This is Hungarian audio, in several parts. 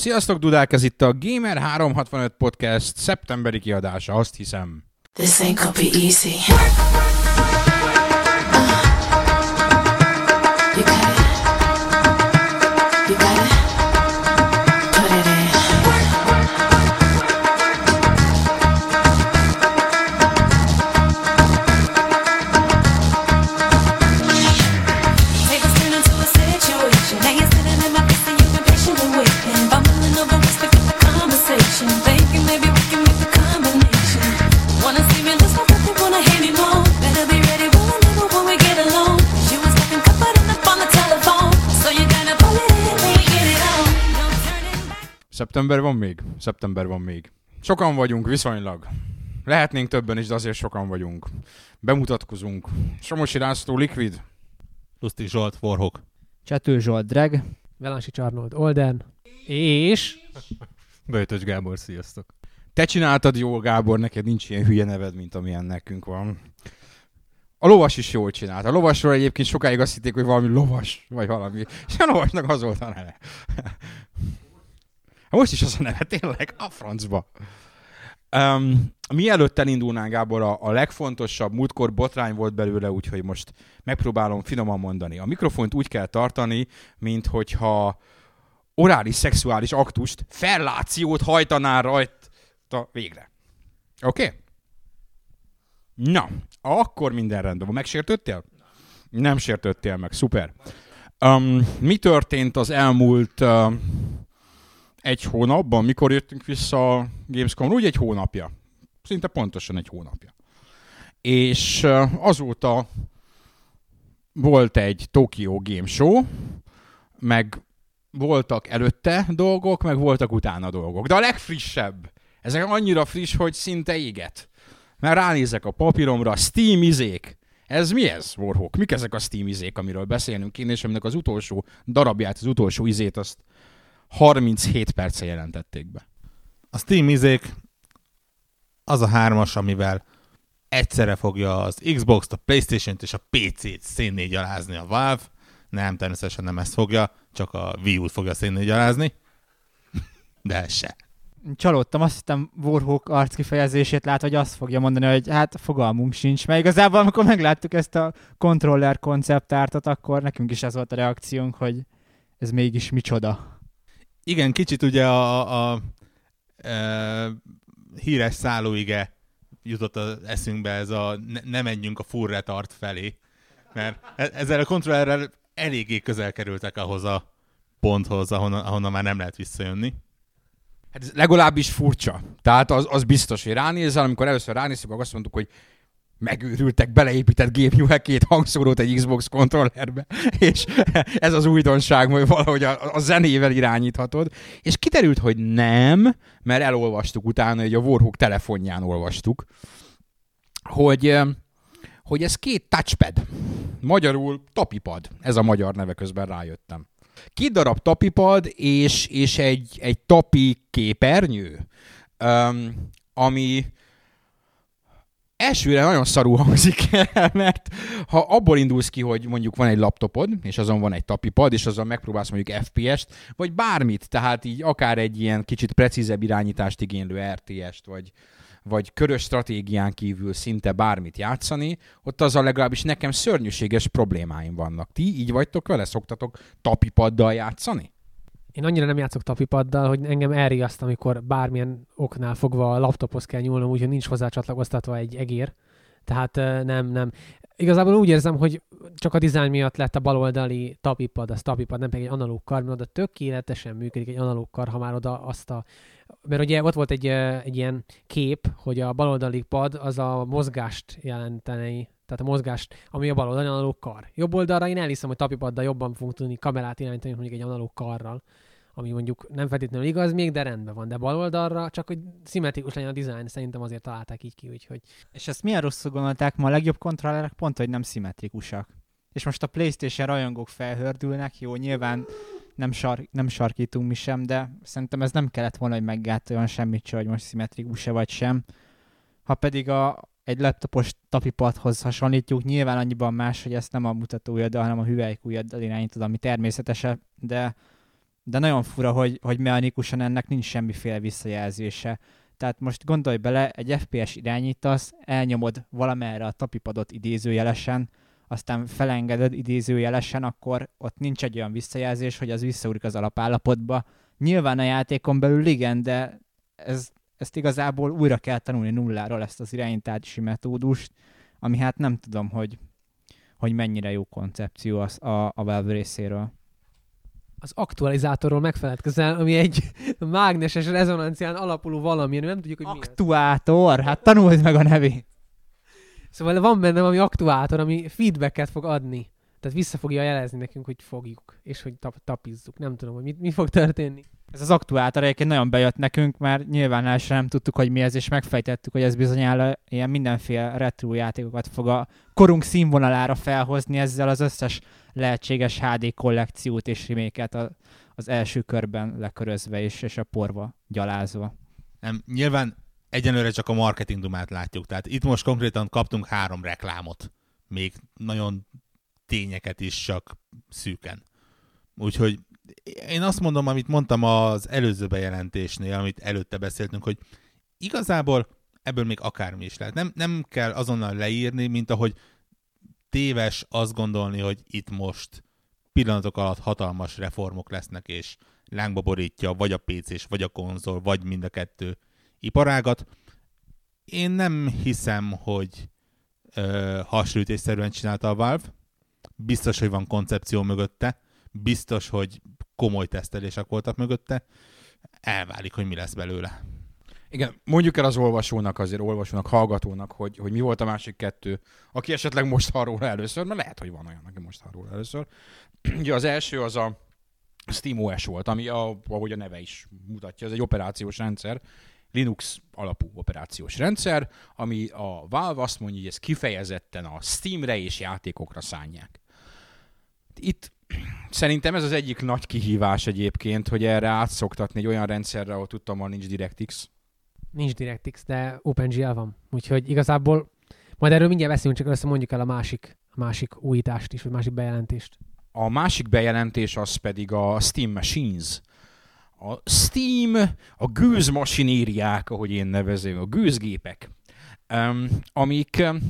Sziasztok, Dudák, ez itt a Gamer 365 Podcast szeptemberi kiadása, azt hiszem. This ain't gonna be easy. Szeptember van még? Szeptember van még. Sokan vagyunk viszonylag. Lehetnénk többen is, de azért sokan vagyunk. Bemutatkozunk. Somosi László, Liquid. Luszti Zsolt, Warhawk. Csető Zsolt, Dreg. Velansi Csarnold, Olden. És... Böjtös Gábor, sziasztok. Te csináltad jól, Gábor, neked nincs ilyen hülye neved, mint amilyen nekünk van. A lovas is jól csinált. A lovasról egyébként sokáig azt hitték, hogy valami lovas, vagy valami. És a lovasnak az volt a neve. Most is az a neve, tényleg, a francba. Um, mielőtt elindulnánk, Gábor, a, a legfontosabb, múltkor botrány volt belőle, úgyhogy most megpróbálom finoman mondani. A mikrofont úgy kell tartani, mint hogyha orális szexuális aktust, fellációt hajtaná rajta végre. Oké? Okay? Na, akkor minden rendben van. Megsértődtél? Nem sértődtél meg, szuper. Um, mi történt az elmúlt uh, egy hónapban, mikor jöttünk vissza a Gamescom, úgy egy hónapja. Szinte pontosan egy hónapja. És azóta volt egy Tokyo Game Show, meg voltak előtte dolgok, meg voltak utána dolgok. De a legfrissebb, ezek annyira friss, hogy szinte éget. Mert ránézek a papíromra, Steam izék. Ez mi ez, Warhawk? Mik ezek a Steam izék, amiről beszélnünk kéne, és aminek az utolsó darabját, az utolsó izét, azt 37 perce jelentették be. A Steam izék az a hármas, amivel egyszerre fogja az Xbox-t, a Playstation-t és a PC-t szénnégy alázni a Valve. Nem, természetesen nem ezt fogja, csak a Wii U-t fogja szénnégy alázni. De ez se. Csalódtam, azt hittem Warhawk arckifejezését lát, hogy azt fogja mondani, hogy hát fogalmunk sincs. Mert igazából, amikor megláttuk ezt a controller konceptártat, akkor nekünk is ez volt a reakciónk, hogy ez mégis micsoda. Igen, kicsit ugye a, a, a, a híres szállóige jutott az eszünkbe ez a ne, ne menjünk a full retard felé, mert e, ezzel a kontrollerrel eléggé közel kerültek ahhoz a ponthoz, ahonnan, ahonnan már nem lehet visszajönni. Hát ez legalábbis furcsa. Tehát az, az biztos, hogy ránézel, amikor először ránézünk, akkor azt mondtuk, hogy megőrültek, beleépített gépnyúl két hangszórót egy Xbox kontrollerbe, és ez az újdonság, hogy valahogy a, a zenével irányíthatod. És kiderült, hogy nem, mert elolvastuk utána, hogy a Warhawk telefonján olvastuk, hogy, hogy ez két touchpad. Magyarul tapipad. Ez a magyar neve közben rájöttem. Két darab tapipad és, és egy, egy tapi képernyő, ami elsőre nagyon szarú hangzik el, mert ha abból indulsz ki, hogy mondjuk van egy laptopod, és azon van egy tapipad, és azon megpróbálsz mondjuk FPS-t, vagy bármit, tehát így akár egy ilyen kicsit precízebb irányítást igénylő RTS-t, vagy, vagy körös stratégián kívül szinte bármit játszani, ott az a legalábbis nekem szörnyűséges problémáim vannak. Ti így vagytok vele? Szoktatok tapipaddal játszani? Én annyira nem játszok tapipaddal, hogy engem elriaszt, amikor bármilyen oknál fogva a laptophoz kell nyúlnom, úgyhogy nincs hozzá csatlakoztatva egy egér. Tehát nem, nem. Igazából úgy érzem, hogy csak a dizájn miatt lett a baloldali tapipad, az tapipad, nem pedig egy analóg kar, mert oda tökéletesen működik egy analóg kar, ha már oda azt a... Mert ugye ott volt egy, egy ilyen kép, hogy a baloldali pad az a mozgást jelenteni, tehát a mozgást, ami a bal oldalon analóg kar. Jobb oldalra én elhiszem, hogy tapipaddal jobban fogunk tudni kamerát irányítani, mondjuk egy analóg karral, ami mondjuk nem feltétlenül igaz még, de rendben van. De bal oldalra, csak hogy szimmetrikus legyen a dizájn, szerintem azért találták így ki, úgyhogy... És ezt milyen rosszul gondolták ma a legjobb kontrollerek pont, hogy nem szimmetrikusak. És most a Playstation rajongók felhördülnek, jó, nyilván nem, sar, nem sarkítunk mi sem, de szerintem ez nem kellett volna, hogy meggátoljon semmit se, hogy most szimmetrikus-e vagy sem. Ha pedig a, egy laptopos tapipadhoz hasonlítjuk, nyilván annyiban más, hogy ezt nem a mutatójaddal, hanem a hüvelykújaddal irányítod, ami természetesen, de de nagyon fura, hogy, hogy mechanikusan ennek nincs semmiféle visszajelzése. Tehát most gondolj bele, egy FPS irányítasz, elnyomod valamerre a tapipadot idézőjelesen, aztán felengeded idézőjelesen, akkor ott nincs egy olyan visszajelzés, hogy az visszaúrik az alapállapotba. Nyilván a játékon belül igen, de ez, ezt igazából újra kell tanulni nulláról ezt az irányítási metódust, ami hát nem tudom, hogy, hogy mennyire jó koncepció az a, a Valve részéről. Az aktualizátorról megfeledkezel, ami egy mágneses rezonancián alapuló valami, nem tudjuk, hogy mi. Aktuátor? Hát tanuld meg a nevét. Szóval van bennem ami aktuátor, ami feedbacket fog adni. Tehát vissza fogja jelezni nekünk, hogy fogjuk, és hogy tap- tapizzuk. Nem tudom, hogy mit, mi fog történni. Ez az aktuátor egyébként nagyon bejött nekünk, mert nyilván el sem nem tudtuk, hogy mi ez, és megfejtettük, hogy ez bizonyára ilyen mindenféle retro játékokat fog a korunk színvonalára felhozni ezzel az összes lehetséges HD kollekciót és reméket a, az első körben lekörözve és, és a porba gyalázva. Nem, nyilván egyenlőre csak a marketing dumát látjuk. Tehát itt most konkrétan kaptunk három reklámot. Még nagyon tényeket is csak szűken. Úgyhogy én azt mondom, amit mondtam az előző bejelentésnél, amit előtte beszéltünk, hogy igazából ebből még akármi is lehet. Nem, nem kell azonnal leírni, mint ahogy téves azt gondolni, hogy itt most pillanatok alatt hatalmas reformok lesznek, és lángba borítja vagy a PC-s, vagy a konzol, vagy mind a kettő iparágat. Én nem hiszem, hogy ö, hasonlítésszerűen csinálta a Valve. Biztos, hogy van koncepció mögötte. Biztos, hogy komoly tesztelések voltak mögötte. Elválik, hogy mi lesz belőle. Igen, mondjuk el az olvasónak, azért olvasónak, hallgatónak, hogy, hogy mi volt a másik kettő, aki esetleg most hall róla először, mert lehet, hogy van olyan, aki most hall róla először. Ugye az első az a SteamOS volt, ami a, ahogy a neve is mutatja, ez egy operációs rendszer, Linux alapú operációs rendszer, ami a Valve azt mondja, hogy ez kifejezetten a Steamre és játékokra szánják. Itt szerintem ez az egyik nagy kihívás egyébként, hogy erre átszoktatni egy olyan rendszerre, ahol tudtam, hogy nincs DirectX. Nincs DirectX, de OpenGL van. Úgyhogy igazából majd erről mindjárt beszélünk, csak először mondjuk el a másik, a másik újítást is, vagy másik bejelentést. A másik bejelentés az pedig a Steam Machines. A Steam, a gőzmasinériák, ahogy én nevezem, a gőzgépek, um, amik, um,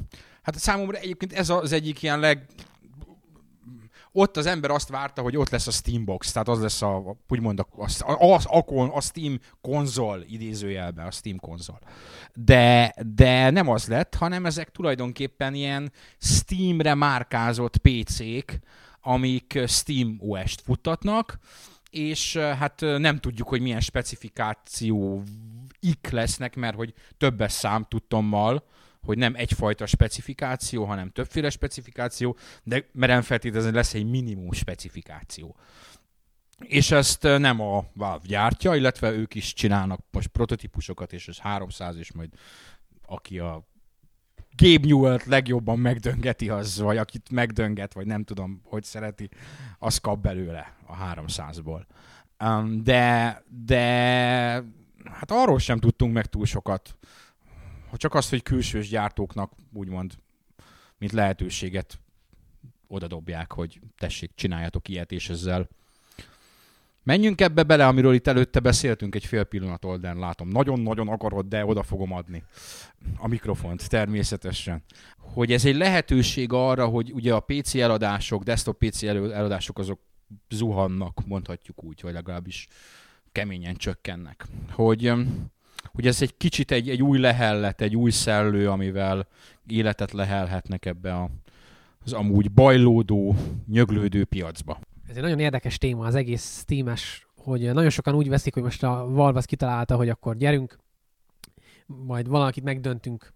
hát számomra egyébként ez az egyik ilyen leg, ott az ember azt várta, hogy ott lesz a Steambox, tehát az lesz a, úgymond a, a, a, a, Steam konzol, idézőjelben a Steam konzol. De, de nem az lett, hanem ezek tulajdonképpen ilyen Steamre márkázott PC-k, amik Steam OS-t futtatnak, és hát nem tudjuk, hogy milyen specifikáció ik lesznek, mert hogy többes szám tudtommal, hogy nem egyfajta specifikáció, hanem többféle specifikáció, de merem feltételezni, lesz egy minimum specifikáció. És ezt nem a Valve gyártja, illetve ők is csinálnak most prototípusokat, és ez 300, és majd aki a Gabe Newell-t legjobban megdöngeti az, vagy akit megdönget, vagy nem tudom, hogy szereti, az kap belőle a 300-ból. Um, de, de hát arról sem tudtunk meg túl sokat. Csak azt, hogy külsős gyártóknak úgymond, mint lehetőséget oda dobják, hogy tessék, csináljátok ilyet, és ezzel Menjünk ebbe bele, amiről itt előtte beszéltünk egy fél pillanat oldalán, látom. Nagyon-nagyon akarod, de oda fogom adni a mikrofont, természetesen. Hogy ez egy lehetőség arra, hogy ugye a PC eladások, desktop PC eladások azok zuhannak, mondhatjuk úgy, vagy legalábbis keményen csökkennek. Hogy, hogy ez egy kicsit egy, egy új lehellet, egy új szellő, amivel életet lehelhetnek ebbe a, az amúgy bajlódó, nyöglődő piacba ez egy nagyon érdekes téma az egész Steam-es, hogy nagyon sokan úgy veszik, hogy most a Valve kitalálta, hogy akkor gyerünk, majd valakit megdöntünk,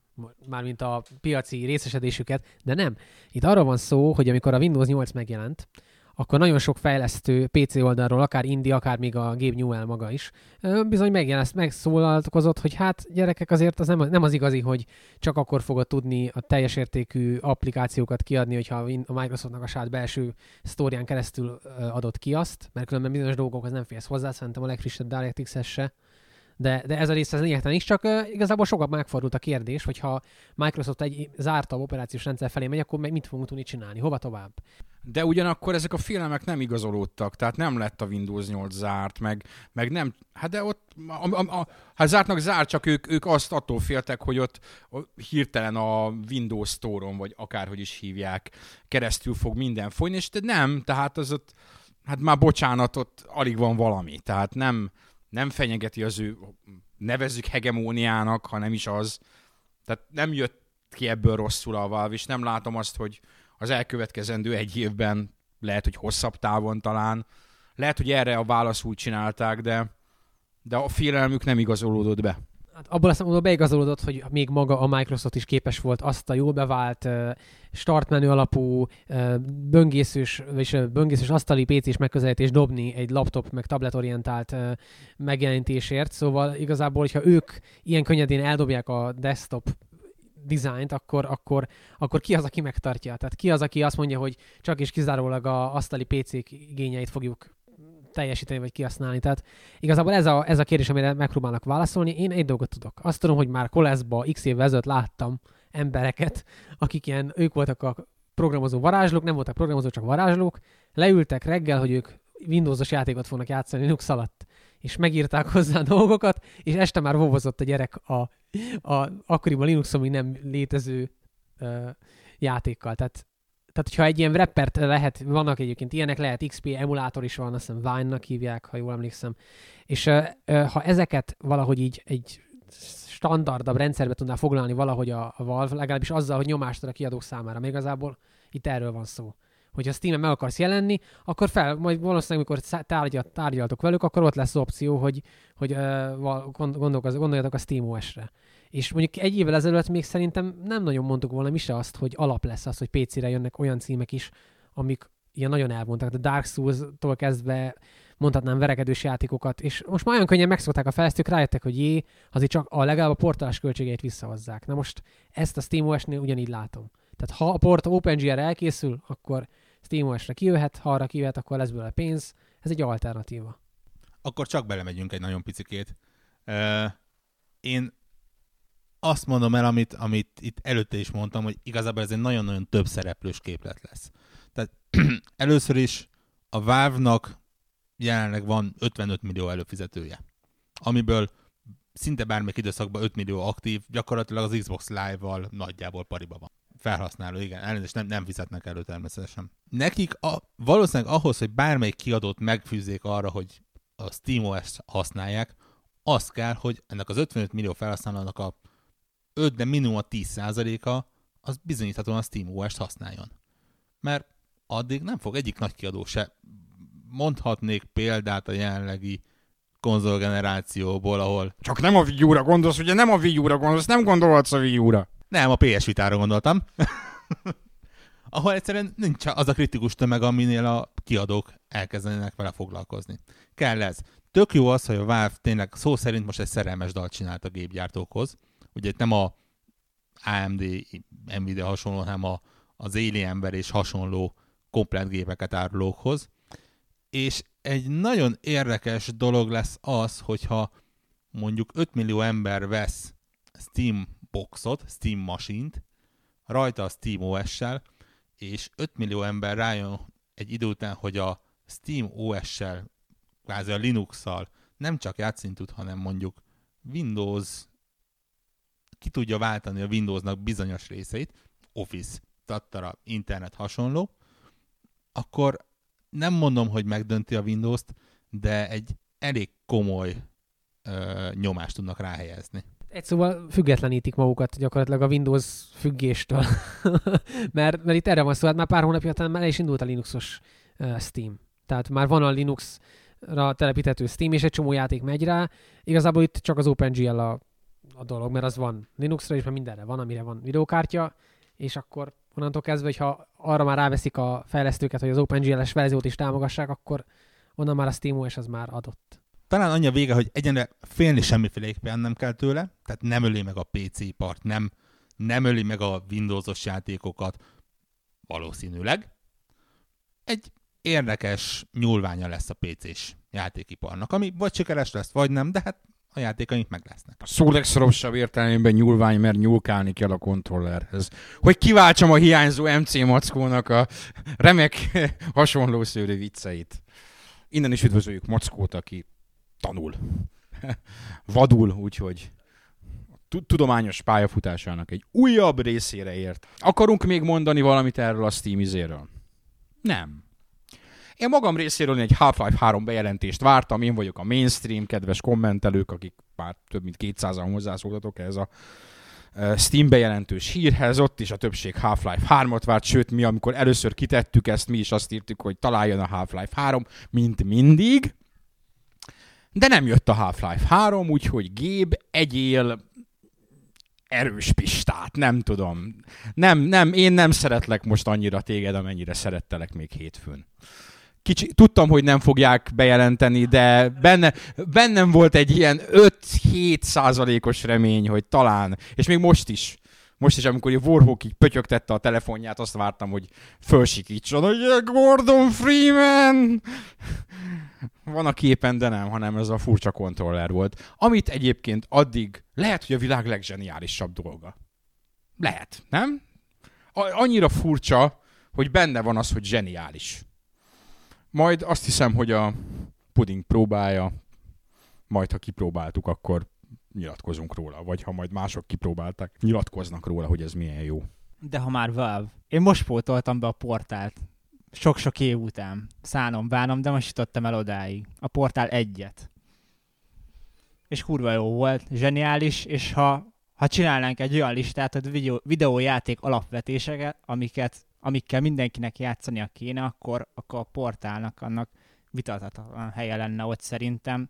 mármint a piaci részesedésüket, de nem. Itt arról van szó, hogy amikor a Windows 8 megjelent, akkor nagyon sok fejlesztő PC oldalról, akár Indi, akár még a Gabe Newell maga is, bizony megjelent, megszólalkozott, hogy hát gyerekek azért az nem, nem az igazi, hogy csak akkor fogod tudni a teljes értékű applikációkat kiadni, hogyha a Microsoftnak a saját belső sztórián keresztül adott ki azt, mert különben bizonyos dolgokhoz nem félsz hozzá, szerintem a legfrissebb DirectX-es se. De, de ez a rész ez lényegtelen is, csak uh, igazából sokat megfordult a kérdés, hogyha Microsoft egy zártabb operációs rendszer felé megy, akkor meg mit fogunk tudni csinálni, hova tovább? De ugyanakkor ezek a félelmek nem igazolódtak, tehát nem lett a Windows 8 zárt, meg, meg nem, hát de ott, a, a, a, hát zártnak zárt, csak ők, ők azt attól féltek, hogy ott hirtelen a Windows Store-on, vagy akárhogy is hívják, keresztül fog minden folyni, és de nem, tehát az ott, hát már bocsánat, ott alig van valami, tehát nem, nem fenyegeti az ő, nevezzük hegemóniának, ha nem is az, tehát nem jött ki ebből rosszul a Valve, és nem látom azt, hogy az elkövetkezendő egy évben, lehet, hogy hosszabb távon talán, lehet, hogy erre a válasz úgy csinálták, de, de a félelmük nem igazolódott be. Hát abból a szempontból beigazolódott, hogy még maga a Microsoft is képes volt azt a jól bevált startmenü alapú böngészős, vagy böngészős asztali PC-s megközelítés dobni egy laptop meg tablet orientált megjelenítésért. Szóval igazából, hogyha ők ilyen könnyedén eldobják a desktop dizájnt, akkor, akkor, akkor ki az, aki megtartja? Tehát ki az, aki azt mondja, hogy csak és kizárólag a asztali PC-k igényeit fogjuk teljesíteni, vagy kihasználni. Tehát igazából ez a, ez a kérdés, amire megpróbálnak válaszolni. Én egy dolgot tudok. Azt tudom, hogy már koleszba x évvel ezelőtt láttam embereket, akik ilyen, ők voltak a programozó varázslók, nem voltak programozó, csak varázslók, leültek reggel, hogy ők Windowsos játékot fognak játszani Linux alatt, és megírták hozzá dolgokat, és este már vovozott a gyerek a, a akkoriban Linuxon még nem létező uh, játékkal. Tehát tehát, hogyha egy ilyen rappert lehet, vannak egyébként ilyenek, lehet XP emulátor is van, azt hiszem Vine-nak hívják, ha jól emlékszem. És uh, uh, ha ezeket valahogy így egy standardabb rendszerbe tudná foglalni valahogy a, a Valve, legalábbis azzal, hogy nyomást ad a kiadók számára. Még igazából itt erről van szó. Hogyha Steam-en meg akarsz jelenni, akkor fel, majd valószínűleg, amikor tárgyal, tárgyaltok velük, akkor ott lesz az opció, hogy, hogy uh, gondoljatok a SteamOS-re. És mondjuk egy évvel ezelőtt még szerintem nem nagyon mondtuk volna mi se azt, hogy alap lesz az, hogy PC-re jönnek olyan címek is, amik ilyen nagyon elmondtak. A Dark Souls-tól kezdve mondhatnám verekedős játékokat, és most már olyan könnyen megszokták a fejlesztők, rájöttek, hogy jé, azért csak a legalább a portálás költségeit visszahozzák. Na most ezt a SteamOS-nél ugyanígy látom. Tehát ha a port OpenGR elkészül, akkor SteamOS-re kijöhet, ha arra kijöhet, akkor lesz belőle pénz. Ez egy alternatíva. Akkor csak belemegyünk egy nagyon picikét. Én azt mondom el, amit, amit itt előtte is mondtam, hogy igazából ez egy nagyon-nagyon több szereplős képlet lesz. Tehát először is a Valve-nak jelenleg van 55 millió előfizetője, amiből szinte bármelyik időszakban 5 millió aktív, gyakorlatilag az Xbox Live-val nagyjából pariba van. Felhasználó, igen, elnézést nem, nem fizetnek elő természetesen. Nekik a, valószínűleg ahhoz, hogy bármelyik kiadót megfűzzék arra, hogy a SteamOS használják, az kell, hogy ennek az 55 millió felhasználónak a 5, de minimum a 10%-a az bizonyíthatóan a SteamOS-t használjon. Mert addig nem fog egyik nagy kiadó se. Mondhatnék példát a jelenlegi konzolgenerációból, ahol... Csak nem a Wii U-ra gondolsz, ugye nem a Wii U-ra gondolsz, nem gondolhatsz a Wii. Nem, a PS Vita-ra gondoltam. ahol egyszerűen nincs az a kritikus tömeg, aminél a kiadók elkezdenének vele foglalkozni. Kell ez. Tök jó az, hogy a Valve tényleg szó szerint most egy szerelmes dalt csinált a gépgyártókhoz, Ugye itt nem a AMD, Nvidia hasonló, hanem a, az ember és hasonló komplet gépeket árulókhoz. És egy nagyon érdekes dolog lesz az, hogyha mondjuk 5 millió ember vesz Steam boxot, Steam masint, rajta a Steam OS-sel, és 5 millió ember rájön egy idő után, hogy a Steam OS-sel, kvázi a Linux-szal nem csak játszani tud, hanem mondjuk Windows ki tudja váltani a Windowsnak bizonyos részeit, Office, tattara, internet hasonló, akkor nem mondom, hogy megdönti a Windows-t, de egy elég komoly ö, nyomást tudnak ráhelyezni. Egy szóval függetlenítik magukat gyakorlatilag a Windows függéstől. mert, mert itt erre van szó, hát már pár hónapja után már is indult a Linuxos uh, Steam. Tehát már van a Linux-ra telepíthető Steam, és egy csomó játék megy rá. Igazából itt csak az OpenGL a a dolog, mert az van Linuxra is, mert mindenre van, amire van videókártya, és akkor onnantól kezdve, hogyha arra már ráveszik a fejlesztőket, hogy az OpenGL-es verziót is támogassák, akkor onnan már a SteamOS az már adott. Talán annyi a vége, hogy egyenre félni semmiféleképpen nem kell tőle, tehát nem öli meg a PC part, nem, nem öli meg a Windowsos játékokat, valószínűleg. Egy érdekes nyúlványa lesz a PC-s játékiparnak, ami vagy sikeres lesz, vagy nem, de hát a játékaink meg lesznek. A szó legszorosabb értelemben nyúlvány, mert nyúlkálni kell a kontrollerhez. Hogy kiváltsam a hiányzó MC Mackónak a remek hasonló szőrű vicceit. Innen is üdvözöljük Mackót, aki tanul. Vadul, úgyhogy tu- tudományos pályafutásának egy újabb részére ért. Akarunk még mondani valamit erről a Steam izéről? Nem. Én magam részéről egy Half-Life 3 bejelentést vártam, én vagyok a mainstream, kedves kommentelők, akik már több mint 200-an hozzászóltatok ez a eh, Steam bejelentős hírhez, ott is a többség Half-Life 3-at várt, sőt mi amikor először kitettük ezt, mi is azt írtuk, hogy találjon a Half-Life 3, mint mindig. De nem jött a Half-Life 3, úgyhogy Géb, egyél erős pistát, nem tudom. Nem, nem, én nem szeretlek most annyira téged, amennyire szerettelek még hétfőn. Kicsi, tudtam, hogy nem fogják bejelenteni, de benne, bennem volt egy ilyen 5-7 százalékos remény, hogy talán, és még most is, most is, amikor Warhawk így pötyögtette a telefonját, azt vártam, hogy fölsikítson, hogy "Yeah, Gordon Freeman! Van a képen, de nem, hanem ez a furcsa kontroller volt. Amit egyébként addig lehet, hogy a világ legzseniálisabb dolga. Lehet, nem? Annyira furcsa, hogy benne van az, hogy zseniális. Majd azt hiszem, hogy a puding próbálja, majd ha kipróbáltuk, akkor nyilatkozunk róla. Vagy ha majd mások kipróbálták, nyilatkoznak róla, hogy ez milyen jó. De ha már Valve. Én most pótoltam be a portált. Sok-sok év után. Szánom, bánom, de most jutottam el odáig. A portál egyet. És kurva jó volt, zseniális, és ha, ha csinálnánk egy olyan listát, hogy videó, videójáték alapvetéseket, amiket, amikkel mindenkinek játszania kéne, akkor, akkor a portálnak annak vitathatatlan helye lenne ott szerintem,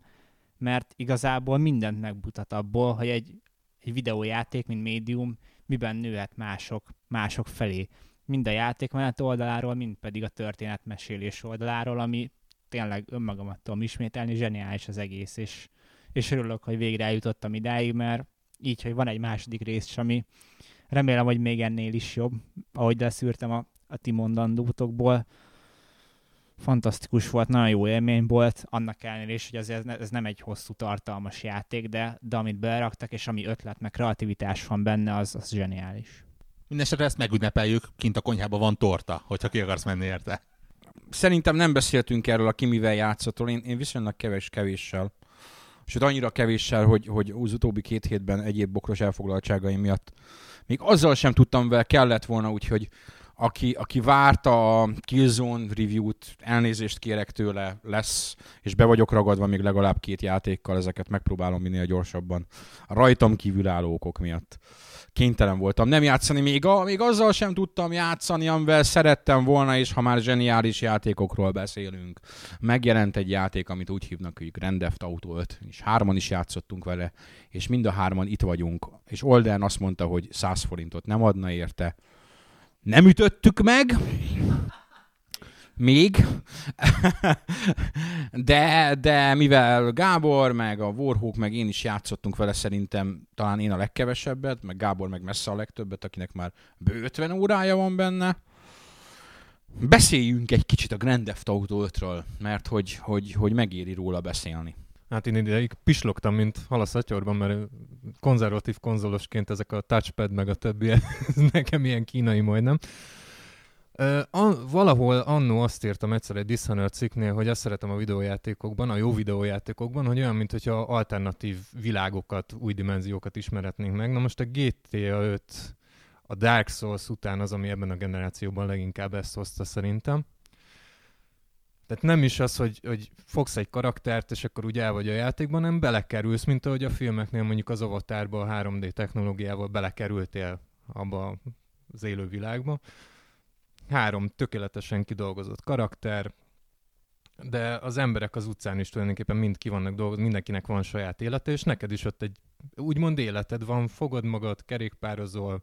mert igazából mindent megmutat abból, hogy egy, egy videójáték, mint médium, miben nőhet mások, mások felé. Mind a játékmenet oldaláról, mind pedig a történetmesélés oldaláról, ami tényleg önmagamat tudom ismételni, zseniális az egész, és, és örülök, hogy végre eljutottam idáig, mert így, hogy van egy második rész, ami remélem, hogy még ennél is jobb, ahogy leszűrtem a, a ti mondandótokból. Fantasztikus volt, nagyon jó élmény volt, annak ellenére is, hogy azért ez, ne- ez nem egy hosszú, tartalmas játék, de, de amit beleraktak, és ami ötlet, meg kreativitás van benne, az, az zseniális. Mindenesetre ezt megünnepeljük, kint a konyhában van torta, hogyha ki akarsz menni érte. Szerintem nem beszéltünk erről a ki mivel játszatról, én, én viszonylag kevés kevéssel. Sőt, annyira kevéssel, hogy, hogy az utóbbi két hétben egyéb bokros elfoglaltságaim miatt még azzal sem tudtam, mivel kellett volna, úgyhogy aki, aki várta a Killzone review-t, elnézést kérek tőle, lesz, és be vagyok ragadva még legalább két játékkal, ezeket megpróbálom minél gyorsabban. A rajtam kívül álló okok miatt kénytelen voltam nem játszani, még, a, még azzal sem tudtam játszani, amivel szerettem volna, és ha már zseniális játékokról beszélünk, megjelent egy játék, amit úgy hívnak, hogy Grand Theft Auto 5, és hárman is játszottunk vele, és mind a hárman itt vagyunk, és Olden azt mondta, hogy 100 forintot nem adna érte. Nem ütöttük meg, még, de, de mivel Gábor, meg a Warhawk, meg én is játszottunk vele, szerintem talán én a legkevesebbet, meg Gábor meg messze a legtöbbet, akinek már bő 50 órája van benne. Beszéljünk egy kicsit a Grand Theft Auto 5-ről, mert hogy, hogy, hogy megéri róla beszélni. Hát én ideig pislogtam, mint hal a szatyorban, mert konzervatív konzolosként ezek a touchpad meg a többi, ez nekem ilyen kínai majdnem. Uh, a, valahol annó azt írtam egyszer egy Dishonored cikknél, hogy azt szeretem a videójátékokban, a jó videójátékokban, hogy olyan, mintha alternatív világokat, új dimenziókat ismeretnénk meg. Na most a GTA 5, a Dark Souls után az, ami ebben a generációban leginkább ezt hozta szerintem. Tehát nem is az, hogy, hogy fogsz egy karaktert, és akkor úgy el vagy a játékban, nem belekerülsz, mint ahogy a filmeknél mondjuk az Avatarba a 3D technológiával belekerültél abba az élő világba. Három tökéletesen kidolgozott karakter, de az emberek az utcán is tulajdonképpen mind ki vannak dolgozni, mindenkinek van saját élete, és neked is ott egy úgymond életed van, fogod magad, kerékpározol,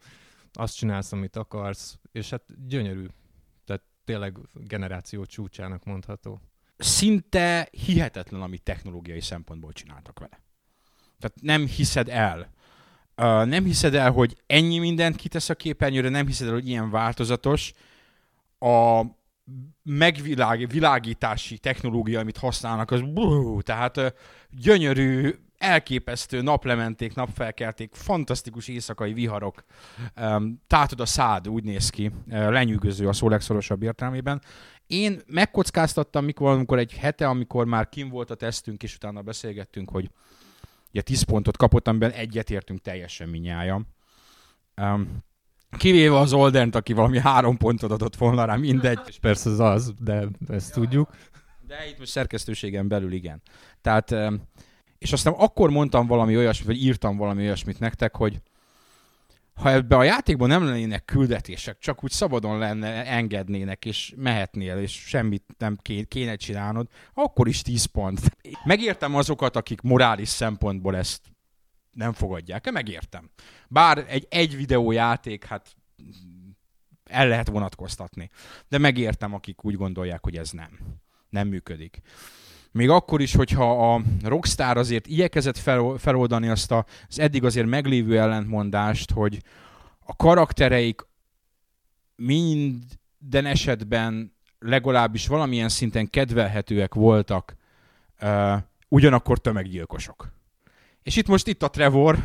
azt csinálsz, amit akarsz, és hát gyönyörű. Tényleg generáció csúcsának mondható. Szinte hihetetlen, amit technológiai szempontból csináltak vele. Tehát nem hiszed el. Uh, nem hiszed el, hogy ennyi mindent kitesz a képernyőre, nem hiszed el, hogy ilyen változatos. A megvilágítási technológia, amit használnak, az bú, tehát uh, gyönyörű elképesztő naplementék, napfelkelték, fantasztikus éjszakai viharok. Tátod a szád, úgy néz ki, uh, lenyűgöző a szó legszorosabb értelmében. Én megkockáztattam, mikor, amikor egy hete, amikor már kim volt a tesztünk, és utána beszélgettünk, hogy ugye 10 pontot kapott, amiben egyetértünk teljesen minnyája. Um, kivéve az Oldent, aki valami három pontot adott volna rá, mindegy. És persze az az, de ezt tudjuk. De itt most szerkesztőségen belül igen. Tehát, um, és aztán akkor mondtam valami olyasmit, vagy írtam valami olyasmit nektek, hogy ha ebbe a játékban nem lennének küldetések, csak úgy szabadon lenne, engednének, és mehetnél, és semmit nem kéne csinálnod, akkor is 10 pont. Megértem azokat, akik morális szempontból ezt nem fogadják megértem. Bár egy egy videójáték, hát el lehet vonatkoztatni. De megértem, akik úgy gondolják, hogy ez nem. Nem működik. Még akkor is, hogyha a Rockstar azért igyekezett fel, feloldani azt az eddig azért meglévő ellentmondást, hogy a karaktereik minden esetben legalábbis valamilyen szinten kedvelhetőek voltak, uh, ugyanakkor tömeggyilkosok. És itt most itt a Trevor,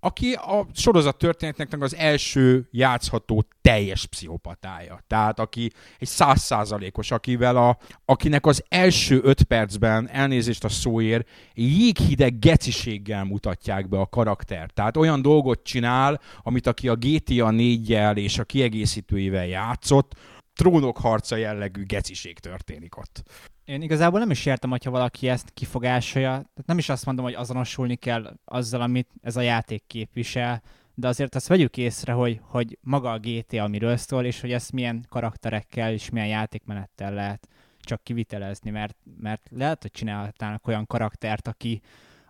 aki a sorozat történetnek az első játszható teljes pszichopatája. Tehát aki egy százszázalékos, akivel a, akinek az első öt percben elnézést a szóért jéghideg geciséggel mutatják be a karakter. Tehát olyan dolgot csinál, amit aki a GTA 4-jel és a kiegészítőivel játszott, trónok harca jellegű geciség történik ott. Én igazából nem is értem, hogyha valaki ezt kifogásolja. Tehát nem is azt mondom, hogy azonosulni kell azzal, amit ez a játék képvisel, de azért azt vegyük észre, hogy, hogy maga a GTA amiről szól, és hogy ezt milyen karakterekkel és milyen játékmenettel lehet csak kivitelezni, mert, mert lehet, hogy csinálhatnának olyan karaktert, aki,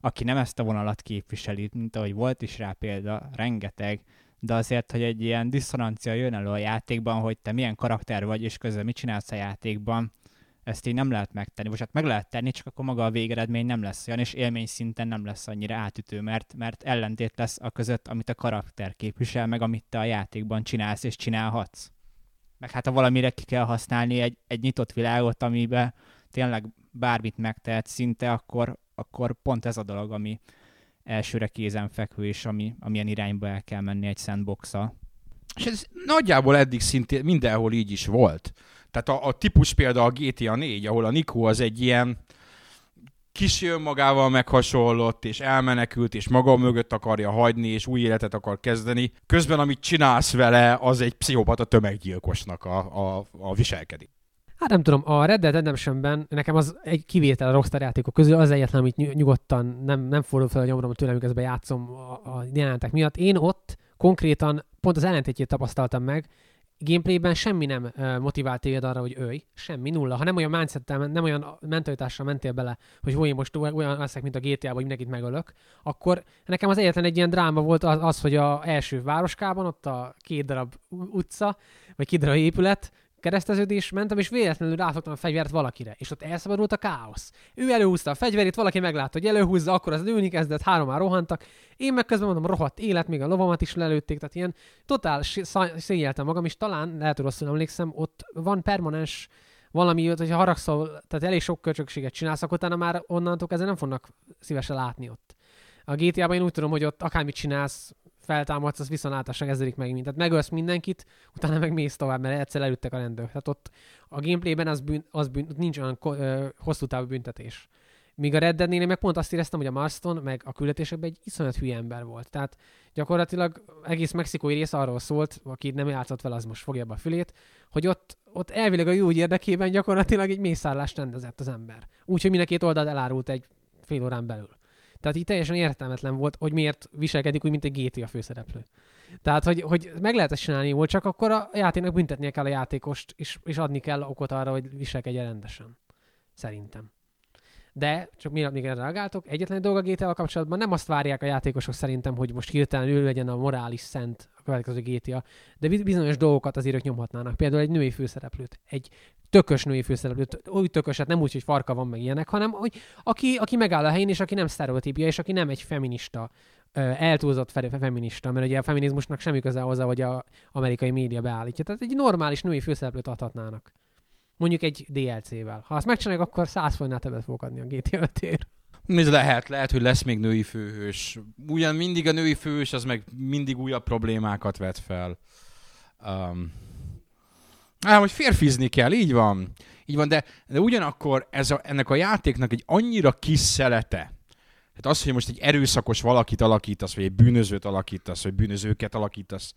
aki nem ezt a vonalat képviseli, mint ahogy volt is rá példa, rengeteg, de azért, hogy egy ilyen diszonancia jön elő a játékban, hogy te milyen karakter vagy, és közben mit csinálsz a játékban, ezt így nem lehet megtenni, vagy hát meg lehet tenni, csak akkor maga a végeredmény nem lesz olyan, és élmény szinten nem lesz annyira átütő, mert, mert ellentét lesz a között, amit a karakter képvisel, meg amit te a játékban csinálsz és csinálhatsz. Meg hát ha valamire ki kell használni egy, egy nyitott világot, amiben tényleg bármit megtehet szinte, akkor, akkor pont ez a dolog, ami elsőre kézenfekvő, és ami, amilyen irányba el kell menni egy sandbox. És ez nagyjából eddig szintén mindenhol így is volt. Tehát a, a típus példa a GTA 4, ahol a Nico az egy ilyen kis magával meghasonlott, és elmenekült, és maga mögött akarja hagyni, és új életet akar kezdeni. Közben, amit csinálsz vele, az egy pszichopata tömeggyilkosnak a, a, a viselkedik. Hát nem tudom, a Red Dead Redemptionben nekem az egy kivétel a Rockstar játékok közül, az egyetlen, amit nyugodtan nem, nem fordul fel a nyomrom tőlem, miközben játszom a, a jelenetek miatt. Én ott konkrétan pont az ellentétjét tapasztaltam meg, gameplayben semmi nem motivált téged arra, hogy ölj, semmi, nulla. Ha nem olyan mindsettel, nem olyan mentalitással mentél bele, hogy hogy most olyan leszek, mint a GTA-ban, hogy mindenkit megölök, akkor nekem az egyetlen egy ilyen dráma volt az, az hogy a első városkában, ott a két darab utca, vagy két darab épület, kereszteződés mentem, és véletlenül ráfogtam a fegyvert valakire, és ott elszabadult a káosz. Ő előhúzta a fegyverét, valaki meglátta, hogy előhúzza, akkor az lőni kezdett, már rohantak. Én meg közben mondom, rohadt élet, még a lovamat is lelőtték, tehát ilyen totál szégyeltem magam, és talán, lehet, hogy rosszul emlékszem, ott van permanens valami, hogyha haragszol, tehát elég sok kölcsökséget csinálsz, akkor utána már onnantól ezzel nem fognak szívesen látni ott. A GTA-ban én úgy tudom, hogy ott akármit csinálsz, feltámadsz, az viszontlátásra kezdődik meg, mint. Tehát megölsz mindenkit, utána meg mész tovább, mert egyszer elüttek a rendőrök. Tehát ott a gameplayben az, bűn, az bűn, nincs olyan ö, hosszú távú büntetés. Míg a Red Dead-nél meg pont azt éreztem, hogy a Marston meg a küldetésekben egy iszonyat hülye ember volt. Tehát gyakorlatilag egész mexikói rész arról szólt, aki nem játszott vele, az most fogja be a fülét, hogy ott, ott elvileg a jó érdekében gyakorlatilag egy mészállást rendezett az ember. Úgyhogy mind a két oldalt elárult egy fél órán belül. Tehát így teljesen értelmetlen volt, hogy miért viselkedik úgy, mint egy GTA főszereplő. Tehát, hogy, hogy meg lehet ezt csinálni volt, csak akkor a játéknak büntetnie kell a játékost, és, és adni kell okot arra, hogy viselkedjen rendesen. Szerintem. De, csak mi még reagáltok, egyetlen dolog a GTA-val kapcsolatban nem azt várják a játékosok szerintem, hogy most hirtelen ő legyen a morális szent a következő GTA, de bizonyos dolgokat azért ők nyomhatnának. Például egy női főszereplőt, egy tökös női főszereplőt, úgy tökös, hát nem úgy, hogy farka van meg ilyenek, hanem hogy aki, aki megáll a helyén, és aki nem sztereotípia, és aki nem egy feminista, eltúlzott feminista, mert ugye a feminizmusnak semmi köze hozzá, hogy a amerikai média beállítja. Tehát egy normális női főszereplőt adhatnának. Mondjuk egy DLC-vel. Ha azt megcsinálják, akkor 100 forintnál többet fogok adni a GTA 5 Ez lehet, lehet, hogy lesz még női főhős. Ugyan mindig a női főhős, az meg mindig újabb problémákat vet fel. Um, hát, hogy férfizni kell, így van. Így van, de, de ugyanakkor ez a, ennek a játéknak egy annyira kis szelete, tehát az, hogy most egy erőszakos valakit alakítasz, vagy egy bűnözőt alakítasz, vagy bűnözőket alakítasz,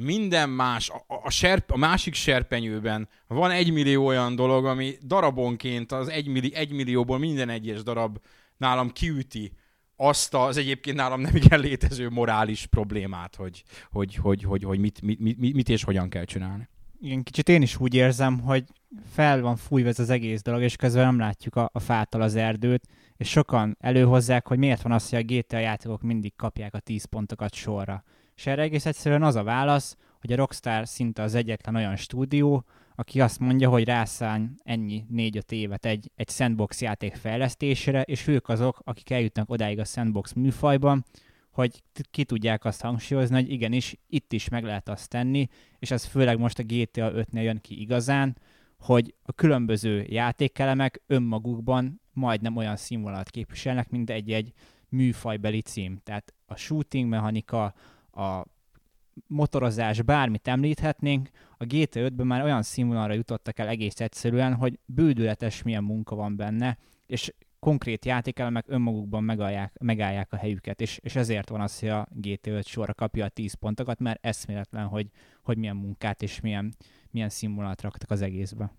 minden más, a, a, serp, a másik serpenyőben van egy millió olyan dolog, ami darabonként az egy, milli, egy millióból minden egyes darab nálam kiüti azt az egyébként nálam nem igen létező morális problémát, hogy, hogy, hogy, hogy, hogy mit, mit, mit, mit és hogyan kell csinálni. Igen, kicsit én is úgy érzem, hogy fel van fújva ez az egész dolog, és közben nem látjuk a, a fától az erdőt, és sokan előhozzák, hogy miért van az, hogy a GTA játékok mindig kapják a 10 pontokat sorra. És erre egész egyszerűen az a válasz, hogy a Rockstar szinte az egyetlen olyan stúdió, aki azt mondja, hogy rászáll ennyi 4-5 évet egy, egy sandbox játék fejlesztésére, és ők azok, akik eljutnak odáig a sandbox műfajban, hogy ki tudják azt hangsúlyozni, hogy igenis, itt is meg lehet azt tenni, és ez főleg most a GTA 5-nél jön ki igazán, hogy a különböző játékelemek önmagukban majdnem olyan színvonalat képviselnek, mint egy-egy műfajbeli cím. Tehát a shooting mechanika, a motorozás, bármit említhetnénk, a GTA 5-ben már olyan színvonalra jutottak el egész egyszerűen, hogy bődületes milyen munka van benne, és konkrét játékelemek önmagukban megállják, megállják a helyüket, és, és ezért van az, hogy a GTA 5 sorra kapja a 10 pontokat, mert eszméletlen, hogy, hogy milyen munkát és milyen, milyen színvonalat raktak az egészbe.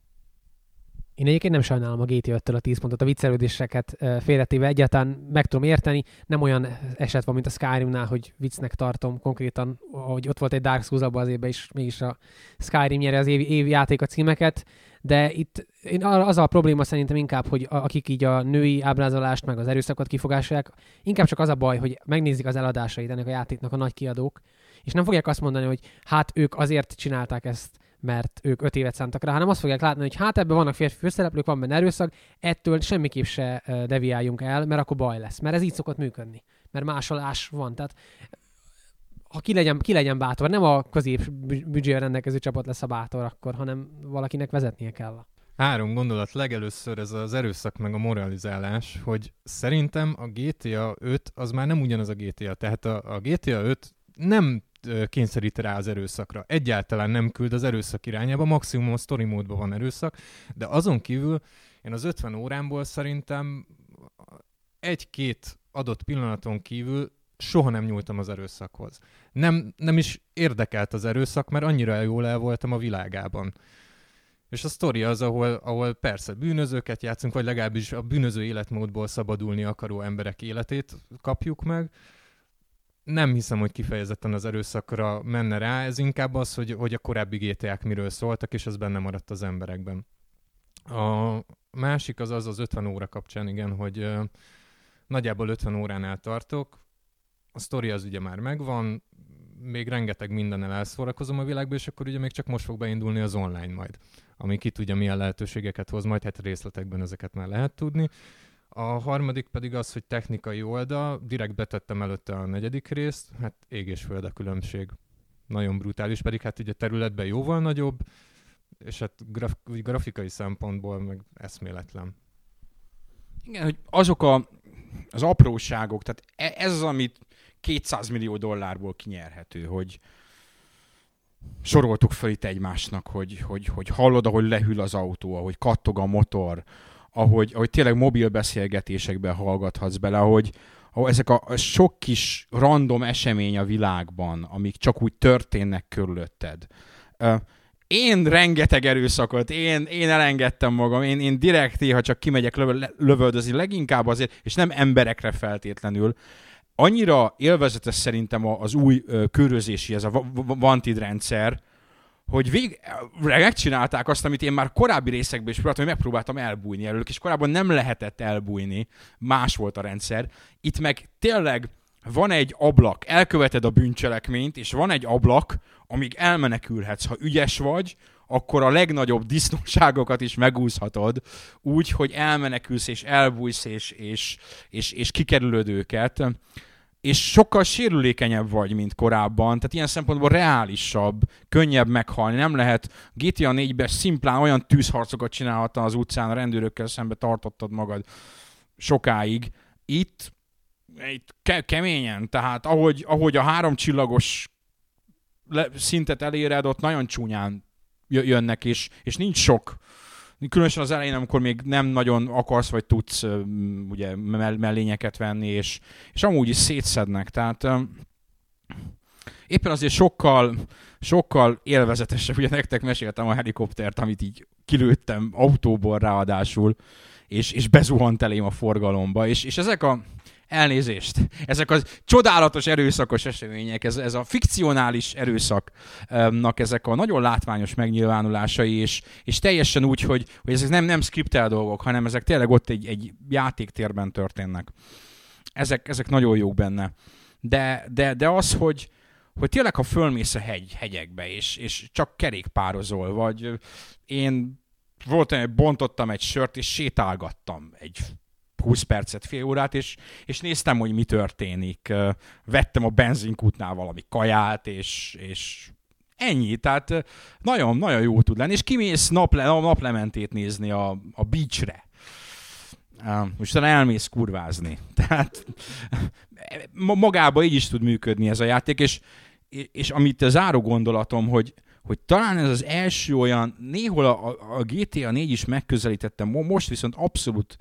Én egyébként nem sajnálom a GTA 5-től a 10 pontot, a viccelődéseket félretéve egyáltalán meg tudom érteni. Nem olyan eset van, mint a Skyrimnál, hogy viccnek tartom konkrétan, hogy ott volt egy Dark Souls abban az évben is, mégis a Skyrim nyeri az évi, évi játék a címeket, de itt én az a probléma szerintem inkább, hogy akik így a női ábrázolást, meg az erőszakot kifogásolják, inkább csak az a baj, hogy megnézik az eladásait ennek a játéknak a nagy kiadók, és nem fogják azt mondani, hogy hát ők azért csinálták ezt, mert ők öt évet szántak rá, hanem azt fogják látni, hogy hát ebben vannak férfi főszereplők, van benne erőszak, ettől semmiképp se deviáljunk el, mert akkor baj lesz. Mert ez így szokott működni. Mert másolás van. Tehát ha ki legyen, ki legyen bátor, nem a közép büdzsével rendelkező csapat lesz a bátor akkor, hanem valakinek vezetnie kell. Három gondolat. Legelőször ez az erőszak meg a moralizálás, hogy szerintem a GTA 5 az már nem ugyanaz a GTA. Tehát a, a GTA 5 nem kényszerít rá az erőszakra. Egyáltalán nem küld az erőszak irányába, maximum a story módban van erőszak, de azon kívül én az 50 órámból szerintem egy-két adott pillanaton kívül soha nem nyúltam az erőszakhoz. Nem, nem is érdekelt az erőszak, mert annyira jól el voltam a világában. És a sztori az, ahol, ahol persze bűnözőket játszunk, vagy legalábbis a bűnöző életmódból szabadulni akaró emberek életét kapjuk meg, nem hiszem, hogy kifejezetten az erőszakra menne rá, ez inkább az, hogy, hogy a korábbi GTA-k miről szóltak, és ez benne maradt az emberekben. A másik az az az 50 óra kapcsán, igen, hogy ö, nagyjából 50 óránál tartok, a sztori az ugye már megvan, még rengeteg mindennel elszórakozom a világban, és akkor ugye még csak most fog beindulni az online majd, ami ki tudja milyen lehetőségeket hoz, majd hát részletekben ezeket már lehet tudni. A harmadik pedig az, hogy technikai oldal, direkt betettem előtte a negyedik részt, hát ég és föld a különbség. Nagyon brutális, pedig hát ugye területben jóval nagyobb, és hát graf- grafikai szempontból meg eszméletlen. Igen, hogy azok a, az apróságok, tehát e, ez az, amit 200 millió dollárból kinyerhető, hogy soroltuk fel itt egymásnak, hogy, hogy, hogy hallod, ahogy lehűl az autó, ahogy kattog a motor, ahogy, ahogy tényleg mobil beszélgetésekben hallgathatsz bele, ahogy, ahogy ezek a, a sok kis random esemény a világban, amik csak úgy történnek körülötted. én rengeteg erőszakot, én, én elengedtem magam, én, én direkt, ha csak kimegyek lövöldözni, leginkább azért, és nem emberekre feltétlenül, annyira élvezetes szerintem az új körözési, ez a Wanted rendszer, hogy vég, megcsinálták azt, amit én már korábbi részekben is próbáltam, hogy megpróbáltam elbújni előlük, és korábban nem lehetett elbújni, más volt a rendszer. Itt meg tényleg van egy ablak, elköveted a bűncselekményt, és van egy ablak, amíg elmenekülhetsz. Ha ügyes vagy, akkor a legnagyobb disznóságokat is megúszhatod, úgy, hogy elmenekülsz, és elbújsz, és, és, és, és kikerülöd őket és sokkal sérülékenyebb vagy, mint korábban, tehát ilyen szempontból reálisabb, könnyebb meghalni. Nem lehet GTA 4-ben szimplán olyan tűzharcokat csinálhatta az utcán, a rendőrökkel szembe tartottad magad sokáig. itt, itt ke- keményen, tehát ahogy, ahogy a három csillagos le, szintet eléred, ott nagyon csúnyán jö- jönnek, és, és nincs sok. Különösen az elején, amikor még nem nagyon akarsz, vagy tudsz ugye mell- mellényeket venni, és, és amúgy is szétszednek. Tehát éppen azért sokkal, sokkal élvezetesebb, ugye nektek meséltem a helikoptert, amit így kilőttem autóból ráadásul, és, és bezuhant elém a forgalomba, és, és ezek a elnézést, ezek az csodálatos erőszakos események, ez, ez a fikcionális erőszaknak ezek a nagyon látványos megnyilvánulásai, és, és teljesen úgy, hogy, hogy ezek nem, nem skriptel dolgok, hanem ezek tényleg ott egy, egy játéktérben történnek. Ezek, ezek nagyon jók benne. De, de, de az, hogy, hogy tényleg, ha fölmész a hegy, hegyekbe, és, és csak kerékpározol, vagy én volt, bontottam egy sört, és sétálgattam egy 20 percet, fél órát, és, és néztem, hogy mi történik. Vettem a benzinkútnál valami kaját, és, és ennyi. Tehát ö, nagyon, nagyon jó tud lenni. És kimész naple, naplementét nézni a, a beachre. Most utána elmész kurvázni. Tehát ma- magába így is tud működni ez a játék, és, és amit a záró gondolatom, hogy, hogy talán ez az első olyan, néhol a, a, GTA 4 is megközelítettem, mo- most viszont abszolút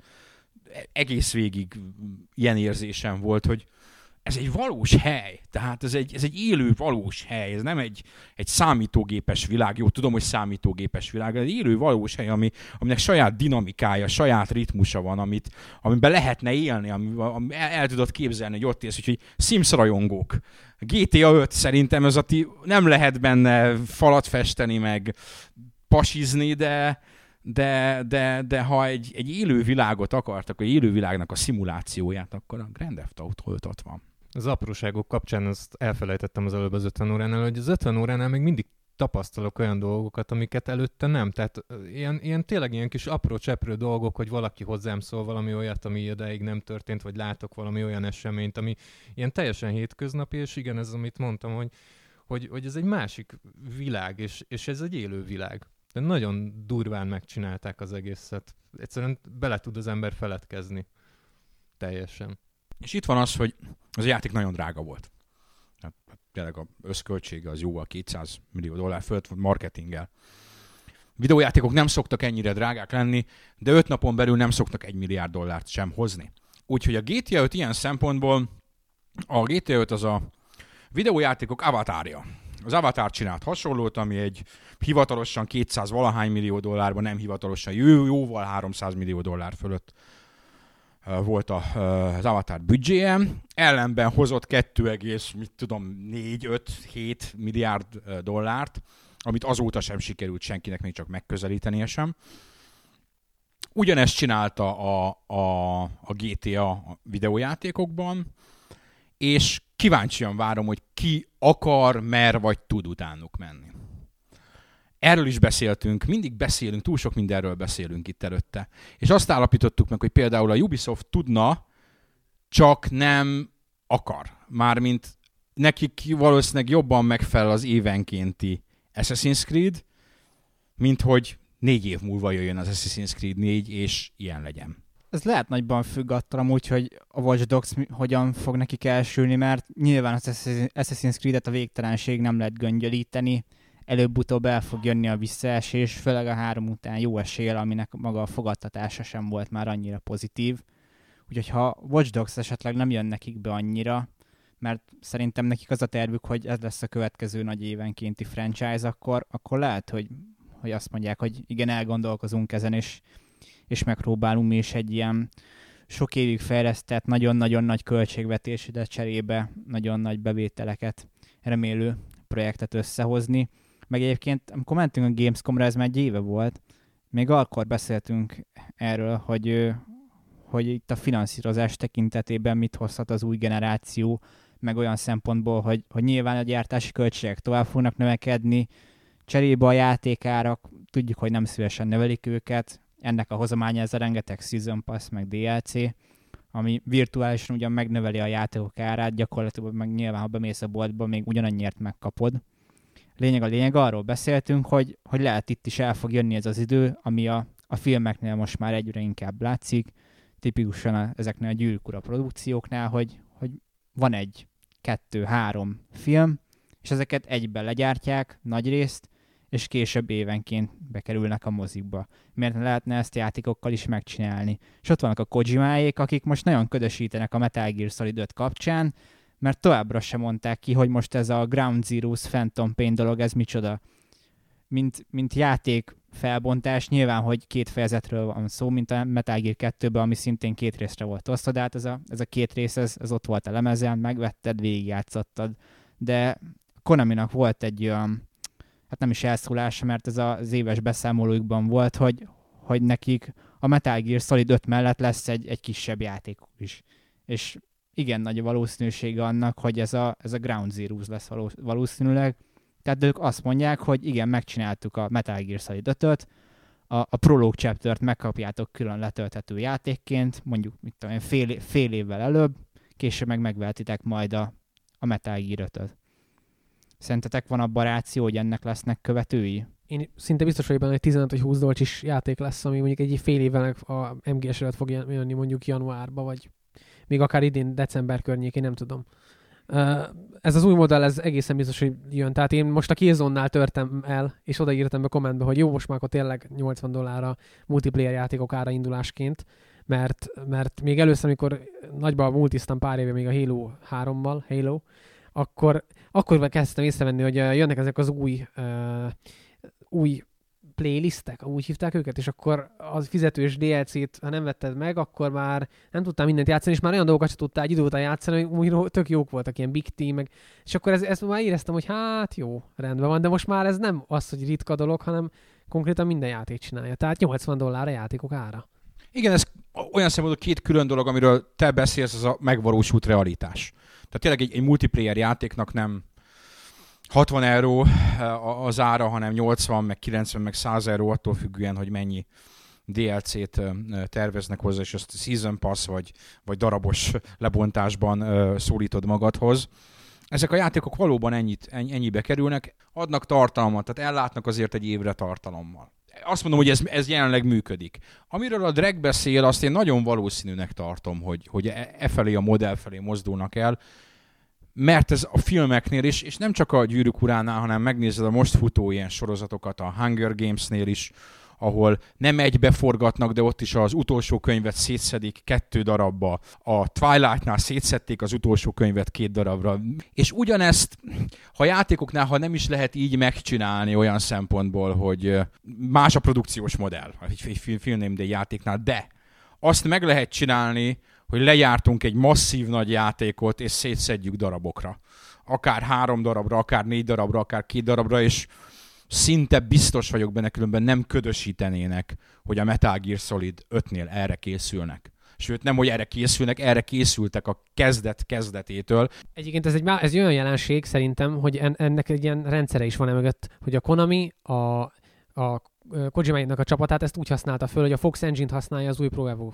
egész végig ilyen érzésem volt, hogy ez egy valós hely, tehát ez egy, ez egy élő valós hely, ez nem egy, egy számítógépes világ, jó, tudom, hogy számítógépes világ, de egy élő valós hely, ami, aminek saját dinamikája, saját ritmusa van, amit, amiben lehetne élni, ami, ami el, el tudod képzelni, hogy ott élsz, úgyhogy Sims rajongók. GTA 5 szerintem ez a ti, nem lehet benne falat festeni, meg pasizni, de, de, de, de ha egy, egy élő világot akartak, egy élő világnak a szimulációját, akkor a Grand Theft Auto 5 ott van. Az apróságok kapcsán azt elfelejtettem az előbb az 50 óránál, hogy az 50 óránál még mindig tapasztalok olyan dolgokat, amiket előtte nem. Tehát ilyen, ilyen tényleg ilyen kis apró cseprő dolgok, hogy valaki hozzám szól valami olyat, ami ideig nem történt, vagy látok valami olyan eseményt, ami ilyen teljesen hétköznapi, és igen, ez amit mondtam, hogy, hogy, hogy ez egy másik világ, és, és ez egy élő világ. De nagyon durván megcsinálták az egészet. Egyszerűen bele tud az ember feledkezni. Teljesen. És itt van az, hogy az játék nagyon drága volt. Hát, tényleg a összköltsége az jó, a 200 millió dollár fölött marketinggel. Videójátékok nem szoktak ennyire drágák lenni, de 5 napon belül nem szoktak 1 milliárd dollárt sem hozni. Úgyhogy a GTA 5 ilyen szempontból, a GTA 5 az a videójátékok avatárja. Az Avatar csinált hasonlót, ami egy hivatalosan 200 valahány millió dollárban, nem hivatalosan jó, jóval 300 millió dollár fölött volt a, az Avatar büdzséje. Ellenben hozott 2, mit tudom, 4, 5, 7 milliárd dollárt, amit azóta sem sikerült senkinek még csak megközelítenie sem. Ugyanezt csinálta a, a, a GTA videójátékokban, és kíváncsian várom, hogy ki akar, mer vagy tud utánuk menni. Erről is beszéltünk, mindig beszélünk, túl sok mindenről beszélünk itt előtte. És azt állapítottuk meg, hogy például a Ubisoft tudna, csak nem akar. Mármint nekik valószínűleg jobban megfelel az évenkénti Assassin's Creed, mint hogy négy év múlva jöjjön az Assassin's Creed 4, és ilyen legyen. Ez lehet nagyban függ attól amúgy, hogy a Watch Dogs hogyan fog nekik elsülni, mert nyilván az Assassin- Assassin's Creed-et a végtelenség nem lehet göngyölíteni, előbb-utóbb el fog jönni a visszaesés, főleg a három után jó eséllyel, aminek maga a fogadtatása sem volt már annyira pozitív. Úgyhogy ha Watch Dogs esetleg nem jön nekik be annyira, mert szerintem nekik az a tervük, hogy ez lesz a következő nagy évenkénti franchise, akkor, akkor lehet, hogy, hogy azt mondják, hogy igen, elgondolkozunk ezen, és, és megpróbálunk mi is egy ilyen sok évig fejlesztett, nagyon-nagyon nagy költségvetés, de cserébe nagyon nagy bevételeket remélő projektet összehozni. Meg egyébként, amikor mentünk a Gamescomra, ez már egy éve volt, még akkor beszéltünk erről, hogy, hogy itt a finanszírozás tekintetében mit hozhat az új generáció, meg olyan szempontból, hogy, hogy nyilván a gyártási költségek tovább fognak növekedni, cserébe a játékárak, tudjuk, hogy nem szívesen növelik őket, ennek a hozománya ez a rengeteg Season Pass, meg DLC, ami virtuálisan ugyan megnöveli a játékok árát, gyakorlatilag meg nyilván, ha bemész a boltba, még ugyanannyiért megkapod. Lényeg a lényeg, arról beszéltünk, hogy, hogy lehet itt is el fog jönni ez az idő, ami a, a filmeknél most már egyre inkább látszik, tipikusan a, ezeknél a gyűrűk ura produkcióknál, hogy, hogy van egy, kettő, három film, és ezeket egyben legyártják nagy részt, és később évenként bekerülnek a mozikba. Miért ne lehetne ezt játékokkal is megcsinálni? És ott vannak a Kojimáék, akik most nagyon ködösítenek a Metal Gear Solid 5 kapcsán, mert továbbra sem mondták ki, hogy most ez a Ground Zeroes Phantom Pain dolog, ez micsoda. Mint, mint játék felbontás, nyilván, hogy két fejezetről van szó, mint a Metal Gear 2-ben, ami szintén két részre volt osztva, de hát ez a, ez a két rész, ez, ez ott volt a lemezen, megvetted, végigjátszottad. De Konaminak volt egy olyan, hát nem is elszólása, mert ez az éves beszámolóikban volt, hogy, hogy nekik a Metal Gear Solid 5 mellett lesz egy, egy kisebb játékuk is. És igen nagy a valószínűsége annak, hogy ez a, ez a Ground Zeroes lesz való, valószínűleg. Tehát ők azt mondják, hogy igen, megcsináltuk a Metal Gear Solid 5 a, a Prologue chapter megkapjátok külön letölthető játékként, mondjuk mit tudom én, fél, fél évvel előbb, később meg megvehetitek majd a, a Metal Gear 5 Szerintetek van a baráció, hogy ennek lesznek követői? Én szinte biztos vagyok benne, hogy 15 vagy 20 dolcsis játék lesz, ami mondjuk egy fél évvel a MGS előtt fog jönni mondjuk januárba, vagy még akár idén december környékén, nem tudom. Ez az új modell, ez egészen biztos, hogy jön. Tehát én most a kézonnál törtem el, és odaírtam be kommentbe, hogy jó, most már akkor tényleg 80 dollárra multiplayer játékok ára indulásként, mert, mert még először, amikor nagyban multiztam pár éve még a Halo 3-mal, Halo, akkor, akkor kezdtem észrevenni, hogy jönnek ezek az új, uh, új playlistek, úgy hívták őket, és akkor az fizetős DLC-t, ha nem vetted meg, akkor már nem tudtál mindent játszani, és már olyan dolgokat sem tudtál egy idő után játszani, hogy úgy tök jók voltak, ilyen Big Team, meg, és akkor ez, ezt már éreztem, hogy hát jó, rendben van, de most már ez nem az, hogy ritka dolog, hanem konkrétan minden játék csinálja. Tehát 80 dollár a játékok ára. Igen, ez olyan szempontból két külön dolog, amiről te beszélsz, az a megvalósult realitás. Tehát tényleg egy, egy multiplayer játéknak nem 60 euró eh, az ára, hanem 80, meg 90, meg 100 euró attól függően, hogy mennyi DLC-t eh, terveznek hozzá, és azt Season Pass vagy, vagy darabos lebontásban eh, szólítod magadhoz. Ezek a játékok valóban ennyit, ennyibe kerülnek, adnak tartalmat, tehát ellátnak azért egy évre tartalommal. Azt mondom, hogy ez, ez jelenleg működik. Amiről a drag beszél, azt én nagyon valószínűnek tartom, hogy, hogy e, e felé a modell felé mozdulnak el, mert ez a filmeknél is, és nem csak a gyűrűk uránál, hanem megnézed a most futó ilyen sorozatokat a Hunger Games-nél is, ahol nem egybe forgatnak, de ott is az utolsó könyvet szétszedik kettő darabba. A Twilight-nál szétszették az utolsó könyvet két darabra. És ugyanezt, ha játékoknál, ha nem is lehet így megcsinálni olyan szempontból, hogy más a produkciós modell, egy film de játéknál, de azt meg lehet csinálni, hogy lejártunk egy masszív nagy játékot, és szétszedjük darabokra. Akár három darabra, akár négy darabra, akár két darabra, és szinte biztos vagyok benne, különben nem ködösítenének, hogy a Metal Gear Solid 5-nél erre készülnek. Sőt, nem, hogy erre készülnek, erre készültek a kezdet kezdetétől. Egyébként ez egy, ez egy olyan jelenség szerintem, hogy ennek egy ilyen rendszere is van emögött, hogy a Konami a, a Kojima-nak a csapatát ezt úgy használta föl, hogy a Fox Engine-t használja az új Pro Evo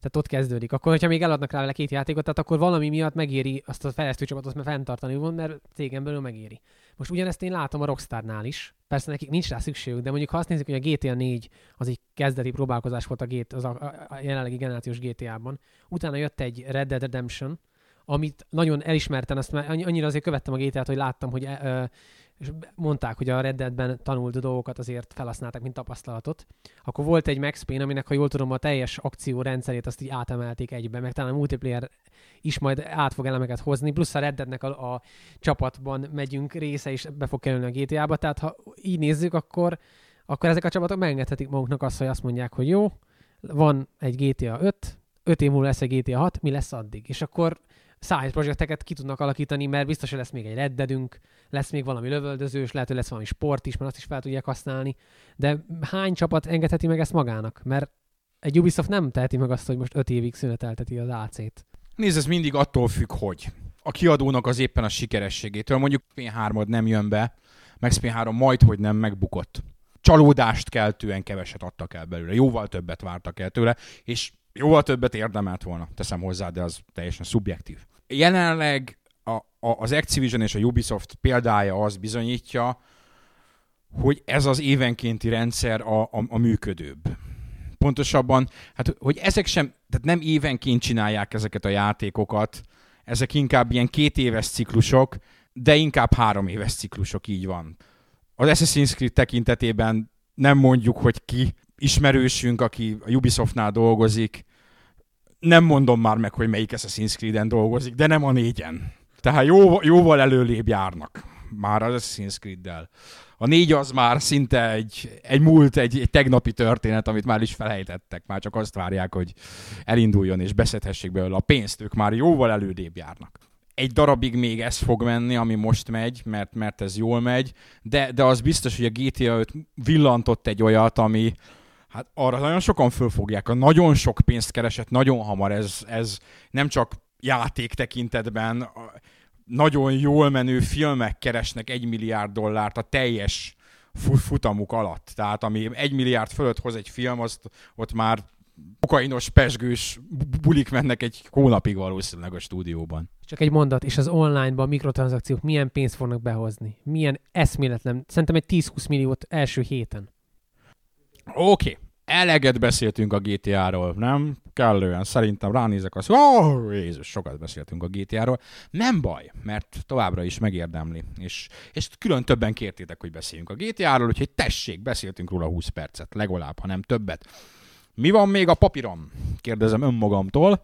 tehát ott kezdődik. Akkor, hogyha még eladnak rá két játékot, tehát akkor valami miatt megéri azt a fejlesztő csapatot fenntartani, mert cégen belül megéri. Most ugyanezt én látom a Rockstarnál is. Persze nekik nincs rá szükségük, de mondjuk ha azt nézzük, hogy a GTA 4 az egy kezdeti próbálkozás volt a, GT, az a, a, jelenlegi generációs GTA-ban. Utána jött egy Red Dead Redemption, amit nagyon elismerten, azt már annyira azért követtem a GTA-t, hogy láttam, hogy e, és mondták, hogy a Red Dead-ben tanult dolgokat azért felhasználták, mint tapasztalatot. Akkor volt egy Max Payne, aminek, ha jól tudom, a teljes akció rendszerét azt így átemelték egybe, meg talán a multiplayer is majd át fog elemeket hozni, plusz a Red Deadnek a, a csapatban megyünk része is be fog kerülni a GTA-ba, tehát ha így nézzük, akkor, akkor ezek a csapatok megengedhetik maguknak azt, hogy azt mondják, hogy jó, van egy GTA 5, 5 év múlva lesz egy GTA 6, mi lesz addig? És akkor side projekteket ki tudnak alakítani, mert biztos, hogy lesz még egy reddedünk, lesz még valami lövöldözős, lehet, hogy lesz valami sport is, mert azt is fel tudják használni. De hány csapat engedheti meg ezt magának? Mert egy Ubisoft nem teheti meg azt, hogy most öt évig szünetelteti az AC-t. Nézd, ez mindig attól függ, hogy a kiadónak az éppen a sikerességétől. Mondjuk P3 nem jön be, Max P3 majd, hogy nem megbukott. Csalódást keltően keveset adtak el belőle. Jóval többet vártak el tőle, és jóval többet érdemelt volna, teszem hozzá, de az teljesen szubjektív. Jelenleg a, a, az Activision és a Ubisoft példája az bizonyítja, hogy ez az évenkénti rendszer a, a, a működőbb. pontosabban, hát hogy ezek sem, tehát nem évenként csinálják ezeket a játékokat, ezek inkább ilyen két éves ciklusok, de inkább három éves ciklusok, így van. Az Assassin's Creed tekintetében nem mondjuk, hogy ki ismerősünk, aki a Ubisoftnál dolgozik, nem mondom már meg, hogy melyik Assassin's Creed-en dolgozik, de nem a négyen. Tehát jó, jóval előlébb járnak már az Assassin's Creed-del. A négy az már szinte egy, egy múlt, egy, egy tegnapi történet, amit már is felejtettek. Már csak azt várják, hogy elinduljon és beszedhessék belőle a pénzt. Ők már jóval elődébb járnak. Egy darabig még ez fog menni, ami most megy, mert, mert ez jól megy, de, de az biztos, hogy a GTA 5 villantott egy olyat, ami, Hát arra nagyon sokan fölfogják. A nagyon sok pénzt keresett nagyon hamar. Ez, ez nem csak játék tekintetben, nagyon jól menő filmek keresnek egy milliárd dollárt a teljes futamuk alatt. Tehát ami egy milliárd fölött hoz egy film, azt ott már kokainos, pesgős bulik mennek egy hónapig valószínűleg a stúdióban. Csak egy mondat, és az online-ban a mikrotranszakciók milyen pénzt fognak behozni? Milyen eszméletlen, szerintem egy 10-20 milliót első héten. Oké, okay eleget beszéltünk a GTA-ról, nem? Kellően. Szerintem ránézek azt, oh, Jézus, sokat beszéltünk a GTA-ról. Nem baj, mert továbbra is megérdemli. És, és külön többen kértétek, hogy beszéljünk a GTA-ról, úgyhogy tessék, beszéltünk róla 20 percet, legalább, ha nem többet. Mi van még a papírom? Kérdezem önmagamtól.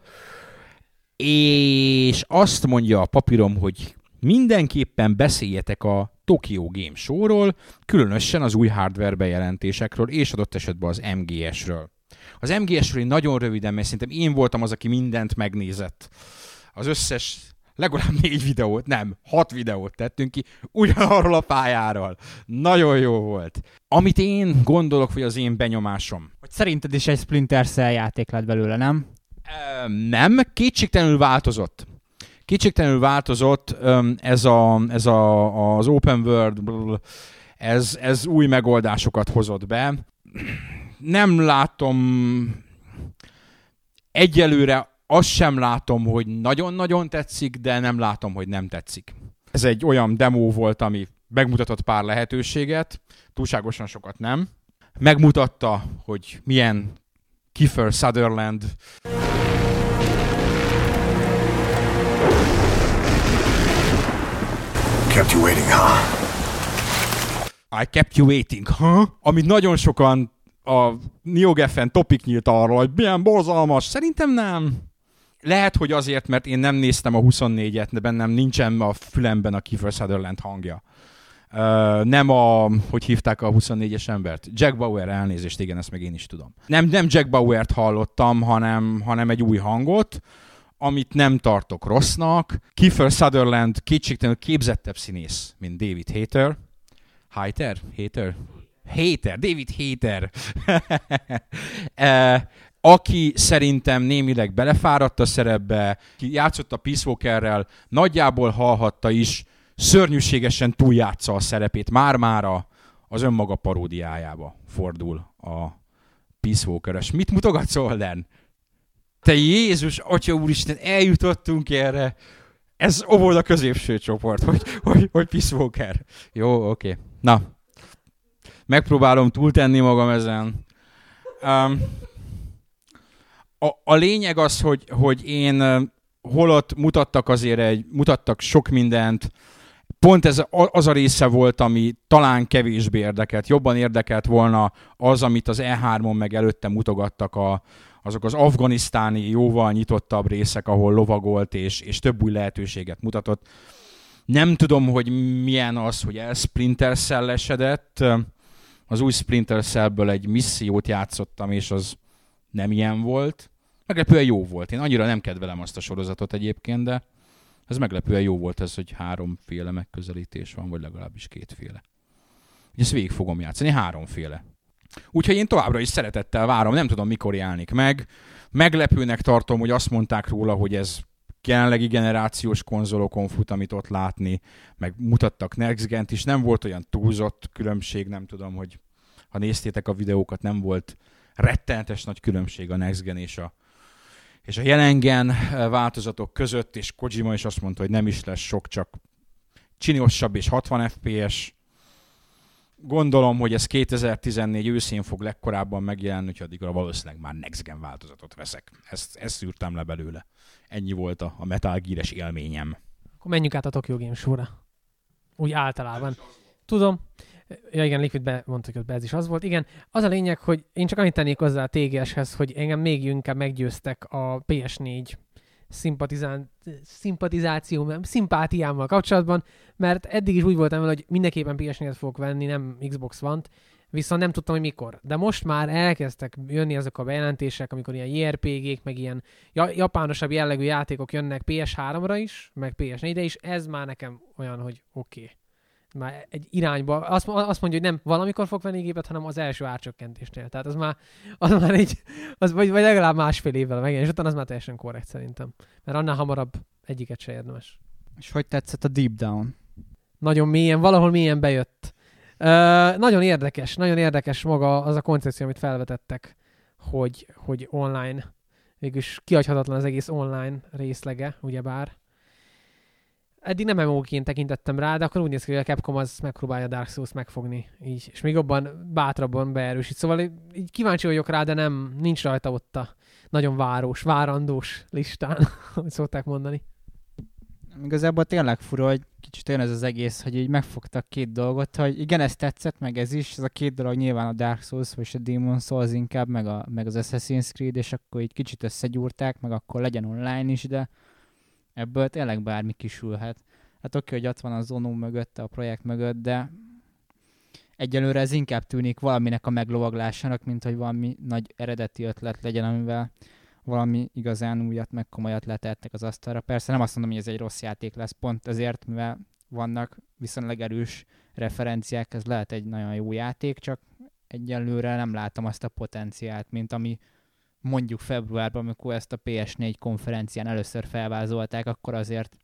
És azt mondja a papírom, hogy mindenképpen beszéljetek a Tokyo Game Show-ról, különösen az új hardware bejelentésekről, és adott esetben az MGS-ről. Az MGS-ről én nagyon röviden, mert szerintem én voltam az, aki mindent megnézett. Az összes legalább négy videót, nem, hat videót tettünk ki ugyanarról a pályáról. Nagyon jó volt. Amit én gondolok, hogy az én benyomásom. Hogy szerinted is egy Splinter Cell játék lett belőle, nem? nem, kétségtelenül változott. Kétségtelenül változott ez, a, ez a, az open world, ez, ez új megoldásokat hozott be. Nem látom, egyelőre azt sem látom, hogy nagyon-nagyon tetszik, de nem látom, hogy nem tetszik. Ez egy olyan demo volt, ami megmutatott pár lehetőséget, túlságosan sokat nem. Megmutatta, hogy milyen Kiefer Sutherland kept you waiting, huh? I kept you waiting, huh? Amit nagyon sokan a NeoGeffen topik nyílt arról, hogy milyen borzalmas. Szerintem nem. Lehet, hogy azért, mert én nem néztem a 24-et, de bennem nincsen a fülemben a Kiefer Sutherland hangja. Uh, nem a, hogy hívták a 24-es embert? Jack Bauer elnézést, igen, ezt meg én is tudom. Nem, nem Jack Bauer-t hallottam, hanem, hanem egy új hangot, amit nem tartok rossznak. Kiefer Sutherland kétségtelenül képzettebb színész, mint David Hater. Hater? Hater? Hater, David Hater. e, aki szerintem némileg belefáradt a szerepbe, ki játszott a Peace Walkerrel, nagyjából hallhatta is, szörnyűségesen túljátsza a szerepét, már-mára az önmaga paródiájába fordul a Peace Walker-es. Mit mutogatsz, Olden? Te Jézus, Atya Úristen, eljutottunk erre. Ez óvod a középső csoport, hogy, hogy, hogy Peace. Jó, oké. Okay. Na, megpróbálom túltenni magam ezen. Um, a, a lényeg az, hogy, hogy én holott mutattak azért egy, mutattak sok mindent, pont ez az a része volt, ami talán kevésbé érdekelt. Jobban érdekelt volna az, amit az E3-on meg előtte mutogattak a, azok az afganisztáni jóval nyitottabb részek, ahol lovagolt és, és több új lehetőséget mutatott. Nem tudom, hogy milyen az, hogy el Splinter Cell-esedett. Az új Splinter Cellből egy missziót játszottam, és az nem ilyen volt. Meglepően jó volt. Én annyira nem kedvelem azt a sorozatot egyébként, de ez meglepően jó volt ez, hogy háromféle megközelítés van, vagy legalábbis kétféle. Ezt végig fogom játszani, háromféle. Úgyhogy én továbbra is szeretettel várom, nem tudom mikor jelenik meg. Meglepőnek tartom, hogy azt mondták róla, hogy ez jelenlegi generációs konzolokon fut, amit ott látni, meg mutattak Next Gen-t is, nem volt olyan túlzott különbség, nem tudom, hogy ha néztétek a videókat, nem volt rettenetes nagy különbség a Next Gen és a, és a jelengen eh, változatok között, és Kojima is azt mondta, hogy nem is lesz sok, csak csiniosabb és 60 FPS, gondolom, hogy ez 2014 őszén fog legkorábban megjelenni, úgyhogy addigra valószínűleg már Next Gen változatot veszek. Ezt, ezt szűrtem le belőle. Ennyi volt a, a Metal Gear-es élményem. Akkor menjünk át a Tokyo Game Show-ra. Úgy általában. Tudom. Ja igen, Liquid mondtuk, hogy ez is az volt. Igen, az a lényeg, hogy én csak annyit tennék hozzá a TGS-hez, hogy engem még inkább meggyőztek a PS4 szimpatizá- szimpatizáció, szimpátiámmal kapcsolatban, mert eddig is úgy voltam vele, hogy mindenképpen PS4-et fogok venni, nem Xbox One-t, viszont nem tudtam, hogy mikor. De most már elkezdtek jönni azok a bejelentések, amikor ilyen JRPG-k, meg ilyen japánosabb jellegű játékok jönnek PS3-ra is, meg PS4-re is, ez már nekem olyan, hogy oké. Okay már egy irányba, azt, azt mondja, hogy nem valamikor fog venni gépet, hanem az első árcsökkentésnél. Tehát az már, az már egy, az vagy, vagy legalább másfél évvel megjelenés után az már teljesen korrekt szerintem. Mert annál hamarabb egyiket se érdemes. És hogy tetszett a Deep Down? Nagyon mélyen, valahol mélyen bejött. Uh, nagyon érdekes, nagyon érdekes maga az a koncepció, amit felvetettek, hogy, hogy online, végülis kihagyhatatlan az egész online részlege, ugyebár eddig nem MMO-ként tekintettem rá, de akkor úgy néz ki, hogy a Capcom az megpróbálja Dark Souls megfogni, így, és még jobban, bátrabban beerősít. Szóval így kíváncsi vagyok rá, de nem, nincs rajta ott a nagyon város, várandós listán, hogy szokták mondani. Igazából tényleg fura, hogy kicsit olyan ez az egész, hogy így megfogtak két dolgot, hogy igen, ez tetszett, meg ez is, ez a két dolog nyilván a Dark Souls, vagy a Demon Souls inkább, meg, a, meg az Assassin's Creed, és akkor így kicsit összegyúrták, meg akkor legyen online is, de ebből tényleg bármi kisülhet. Hát oké, hogy ott van a Zonó mögötte, a projekt mögött, de egyelőre ez inkább tűnik valaminek a meglovaglásának, mint hogy valami nagy eredeti ötlet legyen, amivel valami igazán újat, meg komolyat letettek az asztalra. Persze nem azt mondom, hogy ez egy rossz játék lesz, pont ezért, mivel vannak viszonylag erős referenciák, ez lehet egy nagyon jó játék, csak egyelőre nem látom azt a potenciált, mint ami mondjuk februárban, amikor ezt a PS4 konferencián először felvázolták, akkor azért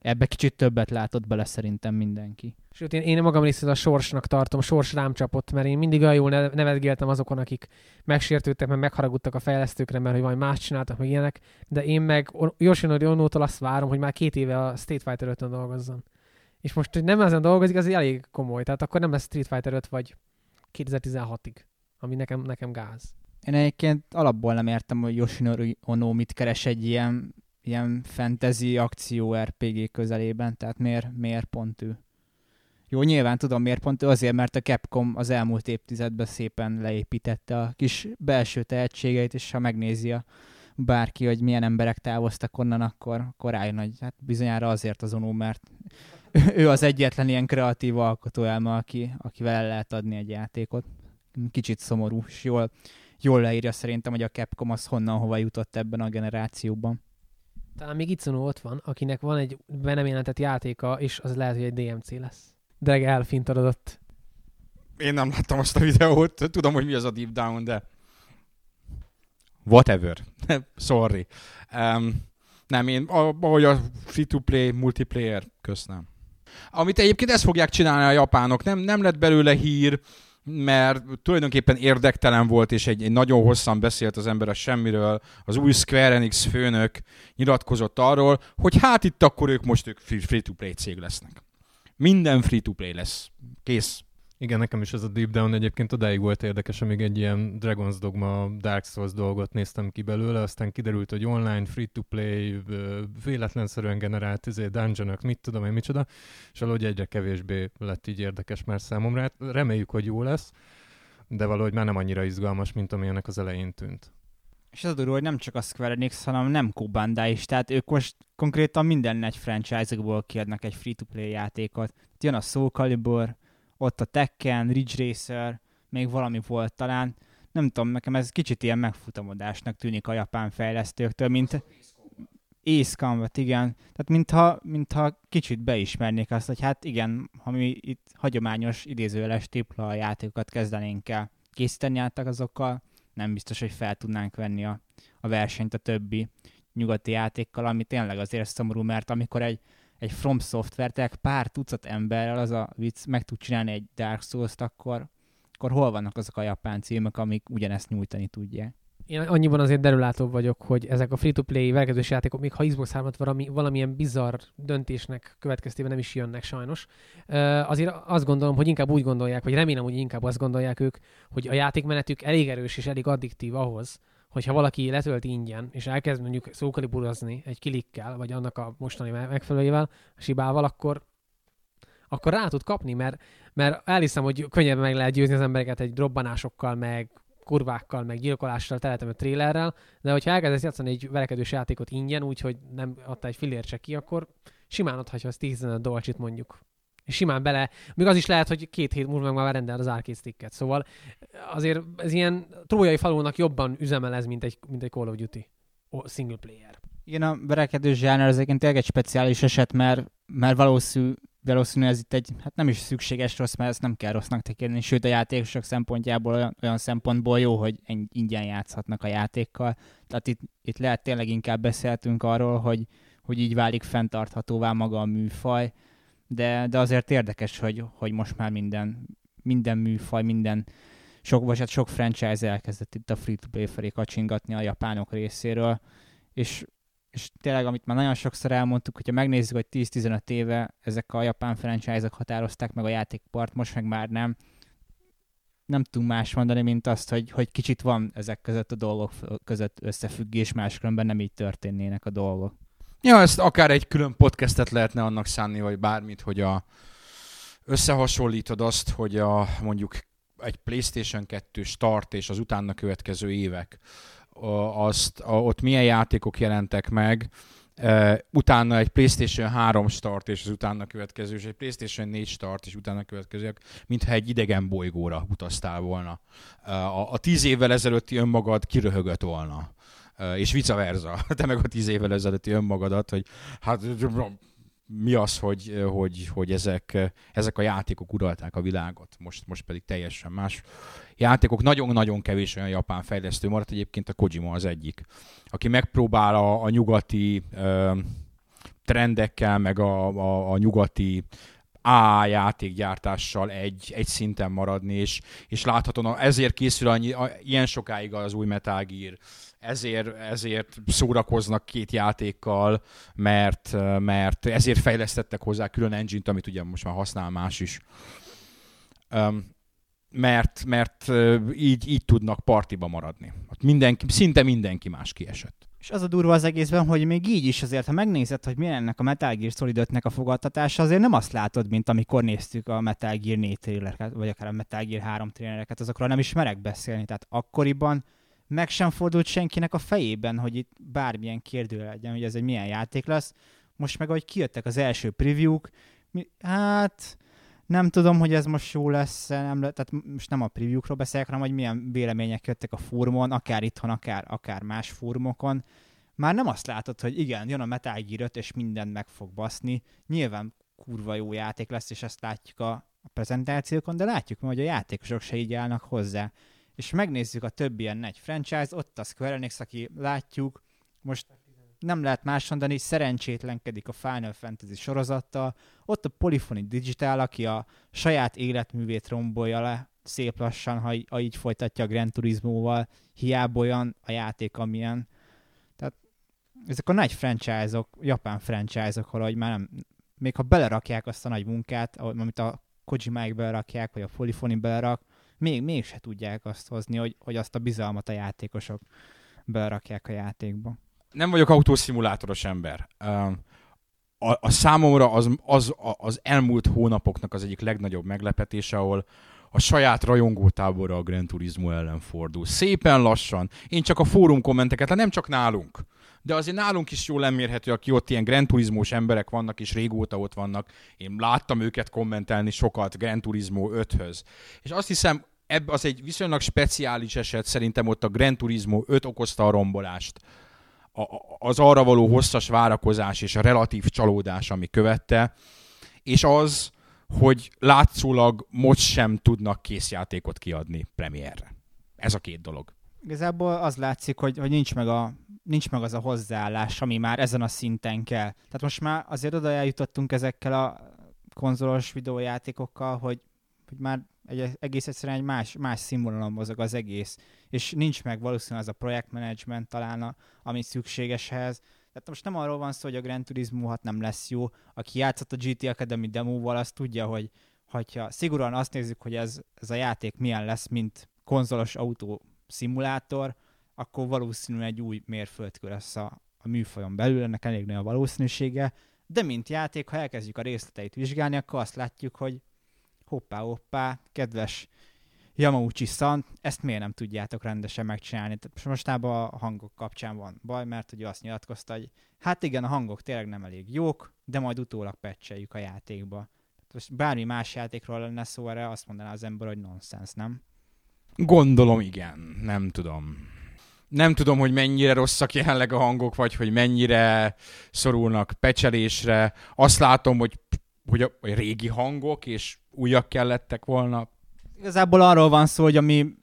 ebbe kicsit többet látott bele szerintem mindenki. Sőt, én, én magam részét a sorsnak tartom, sors rám csapott, mert én mindig olyan jól nevetgéltem azokon, akik megsértődtek, mert megharagudtak a fejlesztőkre, mert hogy majd más csináltak, meg ilyenek, de én meg Yoshinori Onótól azt várom, hogy már két éve a Street Fighter 5 dolgozzon. És most, hogy nem ezen dolgozik, az elég komoly, tehát akkor nem lesz Street Fighter 5 vagy 2016-ig, ami nekem, nekem gáz. Én egyébként alapból nem értem, hogy Yoshinori Ono mit keres egy ilyen, ilyen fantasy akció RPG közelében, tehát miért, miért pont ő? Jó, nyilván tudom miért pont ő, azért, mert a Capcom az elmúlt évtizedben szépen leépítette a kis belső tehetségeit, és ha megnézi a bárki, hogy milyen emberek távoztak onnan, akkor, akkor rájön, hogy hát bizonyára azért az Ono, mert ő az egyetlen ilyen kreatív alkotó elme, aki, akivel el lehet adni egy játékot. Kicsit szomorú, és jól, jól leírja szerintem, hogy a Capcom az honnan hova jutott ebben a generációban. Talán még Itsuno ott van, akinek van egy be nem jelentett játéka, és az lehet, hogy egy DMC lesz. De elfintarodott. Én nem láttam azt a videót, tudom, hogy mi az a Deep Down, de whatever. Sorry. Um, nem, én, ahogy a free-to-play, multiplayer, köszönöm. Amit egyébként ezt fogják csinálni a japánok, nem, nem lett belőle hír, mert tulajdonképpen érdektelen volt, és egy, egy nagyon hosszan beszélt az ember a semmiről. Az új Square Enix főnök nyilatkozott arról, hogy hát itt akkor ők most ők free-to-play cég lesznek. Minden free-to-play lesz. Kész. Igen, nekem is ez a Deep Down egyébként odáig volt érdekes, amíg egy ilyen Dragon's Dogma Dark Souls dolgot néztem ki belőle, aztán kiderült, hogy online, free-to-play, véletlenszerűen generált izé, dungeonok, mit tudom én, micsoda, és valahogy egyre kevésbé lett így érdekes már számomra. Hát reméljük, hogy jó lesz, de valahogy már nem annyira izgalmas, mint amilyenek az elején tűnt. És az a durva, hogy nem csak a Square Enix, hanem nem Bandai is, tehát ők most konkrétan minden egy franchise-okból kiadnak egy free-to-play játékot. Jön a Soul Calibur, ott a Tekken, Ridge Racer, még valami volt talán. Nem tudom, nekem ez kicsit ilyen megfutamodásnak tűnik a japán fejlesztőktől, mint Ace Combat, igen. Tehát mintha, mintha kicsit beismernék azt, hogy hát igen, ha mi itt hagyományos idézőjeles tripla játékokat kezdenénk el készíteni álltak azokkal, nem biztos, hogy fel tudnánk venni a, a versenyt a többi nyugati játékkal, ami tényleg azért szomorú, mert amikor egy egy From Software, pár tucat emberrel az a vicc meg tud csinálni egy Dark Souls-t, akkor, akkor hol vannak azok a japán címek, amik ugyanezt nyújtani tudják? Én annyiban azért derülátóbb vagyok, hogy ezek a free-to-play verkedős játékok, még ha Xbox 3 valami, valamilyen bizarr döntésnek következtében nem is jönnek sajnos, azért azt gondolom, hogy inkább úgy gondolják, vagy remélem, hogy inkább azt gondolják ők, hogy a játékmenetük elég erős és elég addiktív ahhoz, hogyha valaki letölti ingyen, és elkezd mondjuk szókaliburozni egy kilikkel, vagy annak a mostani megfelelőjével, a sibával, akkor akkor rá tud kapni, mert, mert elhiszem, hogy könnyebben meg lehet győzni az embereket egy robbanásokkal, meg kurvákkal, meg gyilkolással teletem a trélerrel, de hogyha elkezdesz játszani egy verekedős játékot ingyen, úgyhogy nem adta egy filért se ki, akkor simán adhatja az 10 dolcsit mondjuk. És simán bele, még az is lehet, hogy két hét múlva már rendel az arcade sticket. Szóval azért ez ilyen trójai falónak jobban üzemel ez, mint egy, mint egy Call of Duty single player. Igen, a verekedős zsáner az egyébként tényleg egy speciális eset, mert, mert valószínű, valószínű ez itt egy, hát nem is szükséges rossz, mert ezt nem kell rossznak tekinteni, sőt a játékosok szempontjából olyan, olyan szempontból jó, hogy ingyen játszhatnak a játékkal. Tehát itt, itt lehet tényleg inkább beszéltünk arról, hogy, hogy így válik fenntarthatóvá maga a műfaj, de, de azért érdekes, hogy, hogy most már minden, minden műfaj, minden sok, vagy hát sok franchise elkezdett itt a free-to-play felé kacsingatni a japánok részéről, és és tényleg, amit már nagyon sokszor elmondtuk, hogyha megnézzük, hogy 10-15 éve ezek a japán franchise-ok határozták meg a játékpart, most meg már nem, nem tudunk más mondani, mint azt, hogy, hogy kicsit van ezek között a dolgok között összefüggés, máskülönben nem így történnének a dolgok. Ja, ezt akár egy külön podcastet lehetne annak szánni, vagy bármit, hogy a, összehasonlítod azt, hogy a mondjuk egy PlayStation 2 start és az utána következő évek azt, a, ott milyen játékok jelentek meg, Uh, utána egy PlayStation 3 start, és az utána következő, és egy PlayStation 4 start, és utána következő, mintha egy idegen bolygóra utaztál volna. Uh, a, a tíz évvel ezelőtti önmagad kiröhögött volna. És vice versa. Te meg a tíz évvel ezelőtti önmagadat, hogy hát mi az, hogy, hogy, hogy ezek, ezek a játékok uralták a világot, most, most pedig teljesen más játékok. Nagyon-nagyon kevés olyan japán fejlesztő maradt, egyébként a Kojima az egyik, aki megpróbál a, a nyugati ö, trendekkel, meg a, a, a nyugati A játékgyártással egy, egy szinten maradni, és, és láthatóan ezért készül annyi, a, ilyen sokáig az új Metal Gear, ezért, ezért szórakoznak két játékkal, mert, mert ezért fejlesztettek hozzá külön engine-t, amit ugye most már használ más is. Mert, mert így, így tudnak partiba maradni. Mindenki, szinte mindenki más kiesett. És az a durva az egészben, hogy még így is azért, ha megnézed, hogy milyen ennek a Metal Gear Solid 5 a fogadtatása, azért nem azt látod, mint amikor néztük a Metal Gear 4 trailereket, vagy akár a Metal Gear 3 trailereket, azokról nem is merek beszélni. Tehát akkoriban meg sem fordult senkinek a fejében, hogy itt bármilyen kérdő legyen, hogy ez egy milyen játék lesz. Most meg, ahogy kijöttek az első preview-k, mi, hát nem tudom, hogy ez most jó lesz, nem, tehát most nem a preview-król beszélek, hanem hogy milyen vélemények jöttek a fórumon, akár itthon, akár, akár más fórumokon. Már nem azt látod, hogy igen, jön a Metal Gear 5, és mindent meg fog baszni. Nyilván kurva jó játék lesz, és ezt látjuk a, a prezentációkon, de látjuk, hogy a játékosok se így állnak hozzá és megnézzük a többi ilyen nagy franchise, ott a Square Enix, aki látjuk, most nem lehet más mondani, szerencsétlenkedik a Final Fantasy sorozattal, ott a Polyphony Digital, aki a saját életművét rombolja le szép lassan, ha, ha így folytatja a Gran Turismo-val, hiába olyan a játék, amilyen. Tehát ezek a nagy franchise-ok, japán franchise-ok, hogy már nem, még ha belerakják azt a nagy munkát, amit a Kojimáik belerakják, vagy a Polyphony belerak, még, még se tudják azt hozni, hogy, hogy azt a bizalmat a játékosok berakják a játékba. Nem vagyok autószimulátoros ember. A, a számomra az, az, az elmúlt hónapoknak az egyik legnagyobb meglepetése, ahol a saját rajongótábora a Gran Turismo ellen fordul. Szépen lassan. Én csak a fórum kommenteket, hát nem csak nálunk, de azért nálunk is jól lemérhető, aki ott ilyen Gran Turismo-s emberek vannak, és régóta ott vannak. Én láttam őket kommentelni sokat Gran Turismo 5-höz. És azt hiszem, ebb az egy viszonylag speciális eset, szerintem ott a Gran Turismo 5 okozta a rombolást. A, az arra való hosszas várakozás és a relatív csalódás, ami követte, és az, hogy látszólag most sem tudnak készjátékot kiadni premierre. Ez a két dolog. Igazából az látszik, hogy, hogy nincs, meg a, nincs meg az a hozzáállás, ami már ezen a szinten kell. Tehát most már azért oda eljutottunk ezekkel a konzolos videójátékokkal, hogy, hogy már egy, egész egyszerűen egy más, más színvonalon mozog az egész, és nincs meg valószínűleg az a projektmenedzsment talán, a, ami szükséges ehhez. Tehát most nem arról van szó, hogy a Gran Turismo 6 nem lesz jó. Aki játszott a GT Academy demóval, az tudja, hogy hogyha szigorúan azt nézzük, hogy ez, ez a játék milyen lesz, mint konzolos autó szimulátor, akkor valószínűleg egy új mérföldkő lesz a, a műfajon belül, ennek elég nagy a valószínűsége, de mint játék, ha elkezdjük a részleteit vizsgálni, akkor azt látjuk, hogy hoppá, hoppá, kedves Yamauchi-san, ezt miért nem tudjátok rendesen megcsinálni? Tehát mostában a hangok kapcsán van baj, mert ugye azt nyilatkozta, hogy hát igen, a hangok tényleg nem elég jók, de majd utólag pecseljük a játékba. Most bármi más játékról lenne szó, erre azt mondaná az ember, hogy nonsens, nem? Gondolom igen, nem tudom. Nem tudom, hogy mennyire rosszak jelenleg a hangok, vagy hogy mennyire szorulnak pecselésre. Azt látom, hogy, hogy a hogy régi hangok, és újak kellettek volna. Igazából arról van szó, hogy ami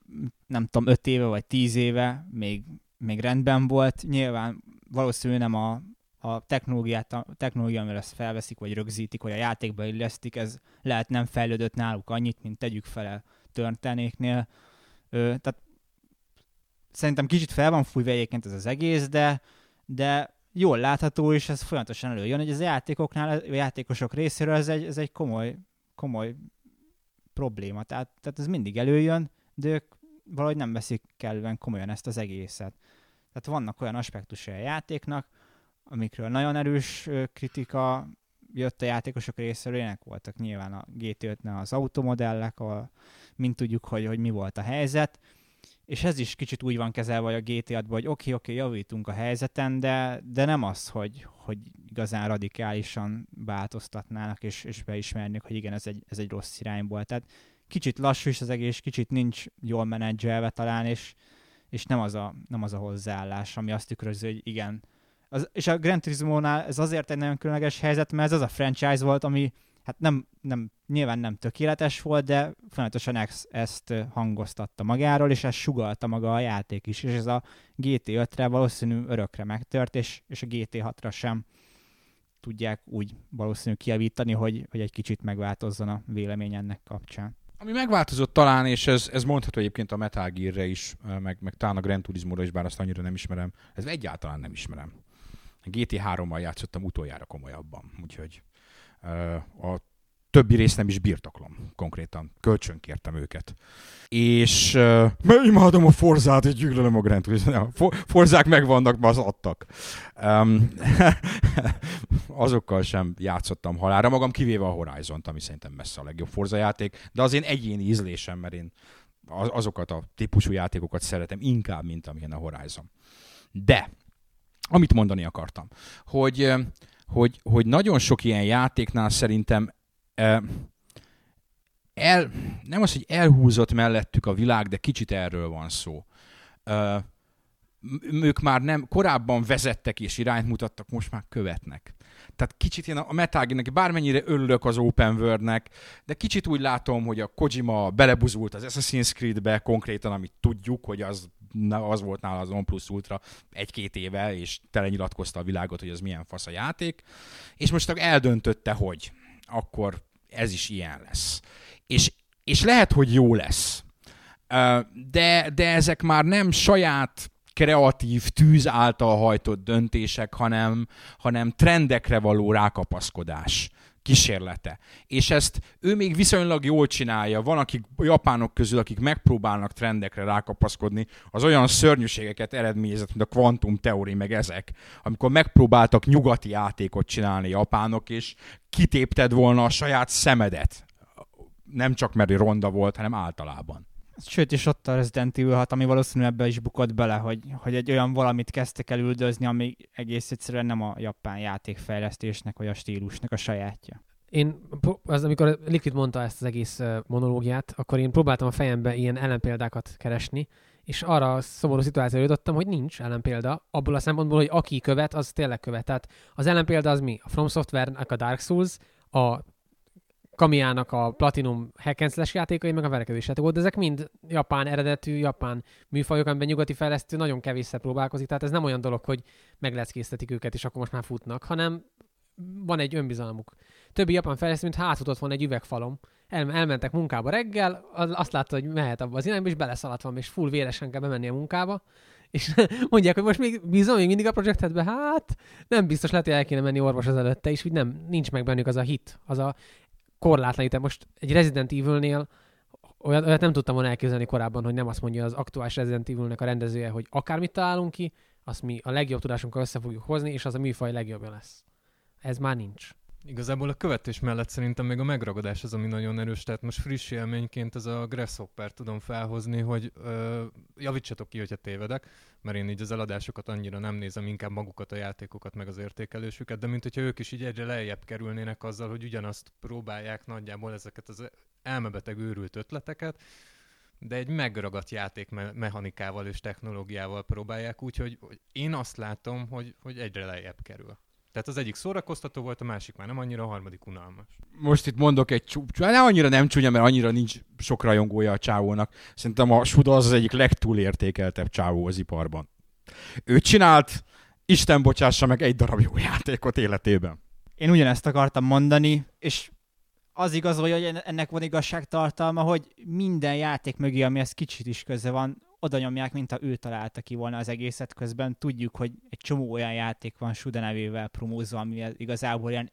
nem tudom, 5 éve vagy 10 éve még, még rendben volt, nyilván valószínűleg nem a, a technológiát, a technológia, amivel ezt felveszik, vagy rögzítik, vagy a játékba illesztik, ez lehet nem fejlődött náluk annyit, mint tegyük fel a törtenéknél. Ö, tehát szerintem kicsit fel van fújva egyébként ez az egész, de, de jól látható, és ez folyamatosan előjön, hogy az játékoknál, a játékosok részéről ez egy, ez egy komoly, komoly probléma. Tehát, tehát ez mindig előjön, de ők valahogy nem veszik kellően komolyan ezt az egészet. Tehát vannak olyan aspektusai a játéknak, amikről nagyon erős kritika jött a játékosok részéről, ilyenek voltak nyilván a GT5-ne az automodellek, ahol mint tudjuk, hogy, hogy mi volt a helyzet, és ez is kicsit úgy van kezelve a gt 6 hogy oké, oké, javítunk a helyzeten, de, de nem az, hogy, hogy igazán radikálisan változtatnának, és, és beismernék, hogy igen, ez egy, ez egy rossz irányból. Tehát kicsit lassú is az egész, kicsit nincs jól menedzselve talán, és, és nem, az a, nem az a hozzáállás, ami azt tükrözi, hogy igen. Az, és a Gran Turismo-nál ez azért egy nagyon különleges helyzet, mert ez az a franchise volt, ami hát nem, nem, nyilván nem tökéletes volt, de folyamatosan ezt, ezt hangoztatta magáról, és ezt sugalta maga a játék is, és ez a GT5-re valószínű örökre megtört, és, és a GT6-ra sem tudják úgy valószínű kiavítani, hogy, hogy egy kicsit megváltozzon a vélemény ennek kapcsán. Ami megváltozott talán, és ez, ez mondható egyébként a Metal Gear-re is, meg, meg talán a Gran Turismo-ra is, bár azt annyira nem ismerem. Ez egyáltalán nem ismerem. A GT3-mal játszottam utoljára komolyabban, úgyhogy a többi részt nem is birtoklom konkrétan. Kölcsön őket. És uh, imádom a Forzát, és gyűlölöm a Grand Turismo. Forzák megvannak, az adtak. Um, azokkal sem játszottam halára magam, kivéve a Horizon-t, ami szerintem messze a legjobb Forza játék, de az én egyéni ízlésem, mert én azokat a típusú játékokat szeretem inkább, mint amilyen a Horizon. De, amit mondani akartam, hogy hogy, hogy nagyon sok ilyen játéknál szerintem el, nem az, hogy elhúzott mellettük a világ, de kicsit erről van szó. Ők már nem, korábban vezettek és irányt mutattak, most már követnek. Tehát kicsit én a Metal bármennyire örülök az Open World-nek, de kicsit úgy látom, hogy a Kojima belebuzult az Assassin's Creed-be konkrétan, amit tudjuk, hogy az az volt nála az On Plus Ultra egy-két éve, és telenyilatkozta a világot, hogy az milyen fasz a játék, és most eldöntötte, hogy akkor ez is ilyen lesz. És, és lehet, hogy jó lesz. De, de ezek már nem saját kreatív tűz által hajtott döntések, hanem, hanem trendekre való rákapaszkodás kísérlete. És ezt ő még viszonylag jól csinálja. Van, akik japánok közül, akik megpróbálnak trendekre rákapaszkodni, az olyan szörnyűségeket eredményezett, mint a Quantum Theory, meg ezek, amikor megpróbáltak nyugati játékot csinálni japánok, és kitépted volna a saját szemedet. Nem csak mert ronda volt, hanem általában. Sőt, és ott a Resident Evil 6, ami valószínűleg ebbe is bukott bele, hogy, hogy egy olyan valamit kezdtek el üldözni, ami egész egyszerűen nem a japán játékfejlesztésnek, vagy a stílusnak a sajátja. Én, az, amikor Liquid mondta ezt az egész monológiát, akkor én próbáltam a fejembe ilyen ellenpéldákat keresni, és arra a szomorú szituációra jutottam, hogy nincs ellenpélda, abból a szempontból, hogy aki követ, az tényleg követ. Tehát az ellenpélda az mi? A From Software-nek a Dark Souls, a Kamiának a Platinum hack játékai, meg a verekedés játék volt, de ezek mind japán eredetű, japán műfajok, amiben nyugati fejlesztő nagyon kevésszer próbálkozik, tehát ez nem olyan dolog, hogy megleckéztetik őket, és akkor most már futnak, hanem van egy önbizalmuk. Többi japán fejlesztő, mint hátfutott volna egy üvegfalom. El, elmentek munkába reggel, az, azt látta, hogy mehet abba az irányba, és beleszaladt van, és full véresen kell bemenni a munkába. És mondják, hogy most még bízom még mindig a projektedbe, hát nem biztos, lehet, hogy el kéne menni az előtte, és úgy nem, nincs meg bennük az a hit, az a korlátlanítás. Most egy Resident Evil-nél olyat, olyat nem tudtam volna elképzelni korábban, hogy nem azt mondja az aktuális Resident Evil-nek a rendezője, hogy akármit találunk ki, azt mi a legjobb tudásunkkal össze fogjuk hozni, és az a műfaj legjobbja lesz. Ez már nincs. Igazából a követés mellett szerintem még a megragadás az, ami nagyon erős. Tehát most friss élményként ez a Grasshopper tudom felhozni, hogy ö, javítsatok ki, hogyha tévedek, mert én így az eladásokat annyira nem nézem, inkább magukat a játékokat, meg az értékelésüket, de mint hogyha ők is így egyre lejjebb kerülnének azzal, hogy ugyanazt próbálják nagyjából ezeket az elmebeteg őrült ötleteket, de egy megragadt játék me- mechanikával és technológiával próbálják, úgyhogy én azt látom, hogy, hogy egyre lejjebb kerül. Tehát az egyik szórakoztató volt, a másik már nem annyira, a harmadik unalmas. Most itt mondok egy csú... nem annyira nem csúnya, mert annyira nincs sok rajongója a csávónak. Szerintem a Suda az az egyik legtúlértékeltebb csávó az iparban. Ő csinált, Isten bocsássa meg egy darab jó játékot életében. Én ugyanezt akartam mondani, és az igazolja, hogy ennek van igazságtartalma, hogy minden játék mögé, amihez kicsit is köze van, oda nyomják, mint ha ő találta ki volna az egészet, közben tudjuk, hogy egy csomó olyan játék van Suda nevével promózva, ami igazából ilyen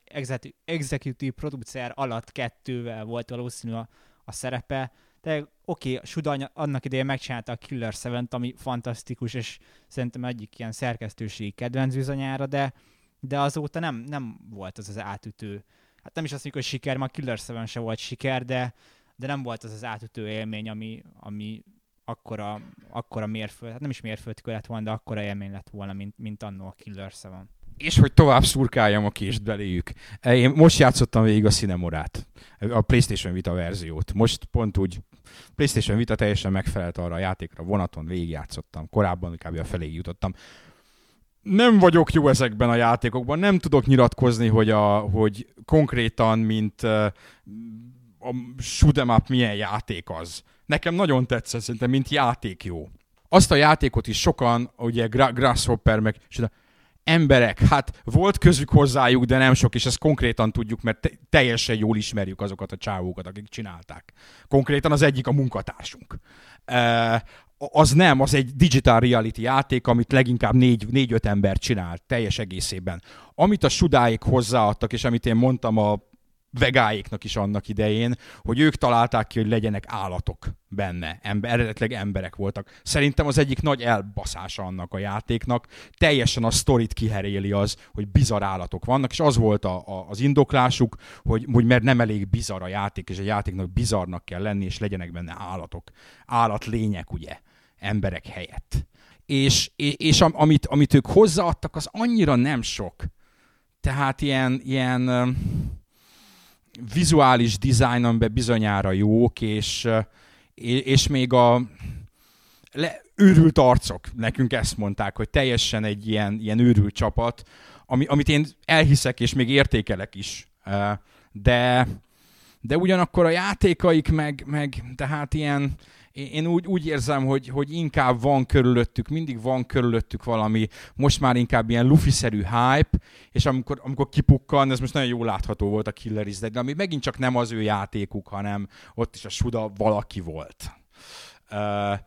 executive producer alatt kettővel volt valószínű a, a szerepe, de oké, okay, Suda annak idején megcsinálta a Killer 7 ami fantasztikus, és szerintem egyik ilyen szerkesztőségi kedvenc bizonyára, de, de azóta nem, nem volt az az átütő. Hát nem is azt mondjuk, hogy siker, mert a Killer 7 se volt siker, de, de nem volt az az átütő élmény, ami, ami akkora, akkora mérföld, hát nem is mérföldkő lett volna, de akkora élmény lett volna, mint, mint annó a Killer 7. És hogy tovább szurkáljam a kést beléjük. Én most játszottam végig a Cinemorát, a PlayStation Vita verziót. Most pont úgy PlayStation Vita teljesen megfelelt arra a játékra, vonaton végigjátszottam. Korábban kb. a feléig jutottam. Nem vagyok jó ezekben a játékokban, nem tudok nyilatkozni, hogy, a, hogy konkrétan, mint uh, a shoot'em up milyen játék az nekem nagyon tetszett, szerintem, mint játék jó. Azt a játékot is sokan, ugye Grasshopper meg, emberek, hát volt közük hozzájuk, de nem sok, és ezt konkrétan tudjuk, mert te- teljesen jól ismerjük azokat a csávókat, akik csinálták. Konkrétan az egyik a munkatársunk. E, az nem, az egy digital reality játék, amit leginkább négy, négy-öt ember csinált teljes egészében. Amit a sudáik hozzáadtak, és amit én mondtam a vegáiknak is annak idején, hogy ők találták ki, hogy legyenek állatok benne. Ember, eredetileg emberek voltak. Szerintem az egyik nagy elbaszása annak a játéknak. Teljesen a sztorit kiheréli az, hogy bizarr állatok vannak, és az volt a, a, az indoklásuk, hogy, hogy mert nem elég bizarr a játék, és a játéknak bizarnak kell lenni, és legyenek benne állatok. Állatlények, ugye, emberek helyett. És, és, és amit, amit ők hozzáadtak, az annyira nem sok. Tehát ilyen, ilyen vizuális dizájn, amiben bizonyára jók, és, és még a le, őrült arcok, nekünk ezt mondták, hogy teljesen egy ilyen, ilyen őrült csapat, ami, amit én elhiszek, és még értékelek is. De, de ugyanakkor a játékaik meg, meg tehát ilyen, én úgy, úgy érzem, hogy, hogy inkább van körülöttük, mindig van körülöttük valami, most már inkább ilyen lufiszerű hype, és amikor, amikor kipukkan, ez most nagyon jól látható volt a Killer is de ami megint csak nem az ő játékuk, hanem ott is a Suda valaki volt. Uh,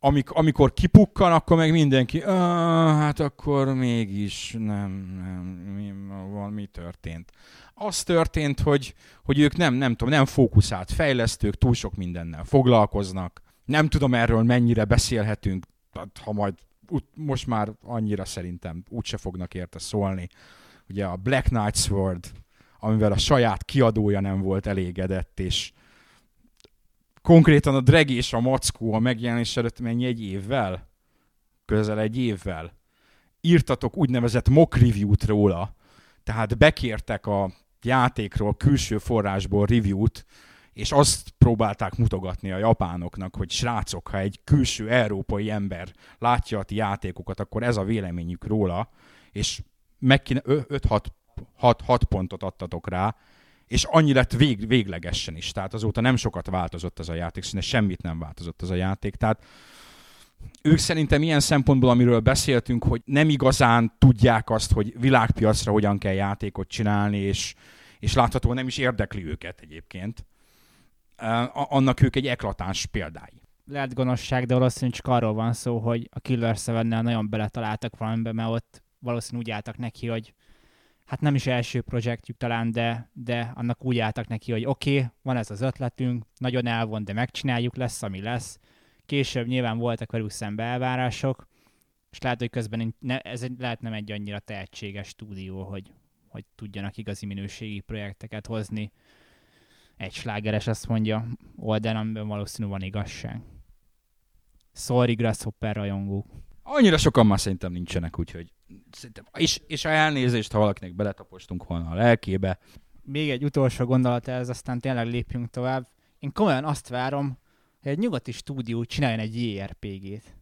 amik, amikor kipukkan, akkor meg mindenki, hát akkor mégis nem, nem, mi, valami történt. Az történt, hogy, hogy ők nem, nem tudom, nem fókuszált fejlesztők, túl sok mindennel foglalkoznak, nem tudom erről mennyire beszélhetünk, ha majd most már annyira szerintem úgyse fognak érte szólni. Ugye a Black Knight Sword, amivel a saját kiadója nem volt elégedett, és konkrétan a Dreg és a Mackó a megjelenés előtt mennyi egy évvel? Közel egy évvel. Írtatok úgynevezett mock review-t róla, tehát bekértek a játékról külső forrásból review-t, és azt próbálták mutogatni a japánoknak, hogy srácok, ha egy külső európai ember látja a ti játékokat, akkor ez a véleményük róla, és meg 5-6 pontot adtatok rá, és annyi lett vég, véglegesen is. Tehát azóta nem sokat változott ez a játék, szinte semmit nem változott ez a játék. Tehát ők szerintem ilyen szempontból, amiről beszéltünk, hogy nem igazán tudják azt, hogy világpiacra hogyan kell játékot csinálni, és, és láthatóan nem is érdekli őket egyébként annak ők egy eklatáns példái. Lehet gonoszság, de valószínűleg csak arról van szó, hogy a Killer 7 nagyon beletaláltak valamibe, mert ott valószínűleg úgy álltak neki, hogy hát nem is első projektjük talán, de, de annak úgy álltak neki, hogy oké, okay, van ez az ötletünk, nagyon elvon, de megcsináljuk, lesz, ami lesz. Később nyilván voltak velük szembe elvárások, és lehet, hogy közben ne, ez egy, lehet nem egy annyira tehetséges stúdió, hogy, hogy tudjanak igazi minőségi projekteket hozni. Egy slágeres azt mondja oldalon, amiben valószínű van igazság. Sorry, Grasshopper rajongók. Annyira sokan már szerintem nincsenek, úgyhogy szerintem, és, és a elnézést, ha valakinek beletapostunk volna a lelkébe. Még egy utolsó gondolat ez, aztán tényleg lépjünk tovább. Én komolyan azt várom, hogy egy nyugati stúdió csináljon egy JRPG-t.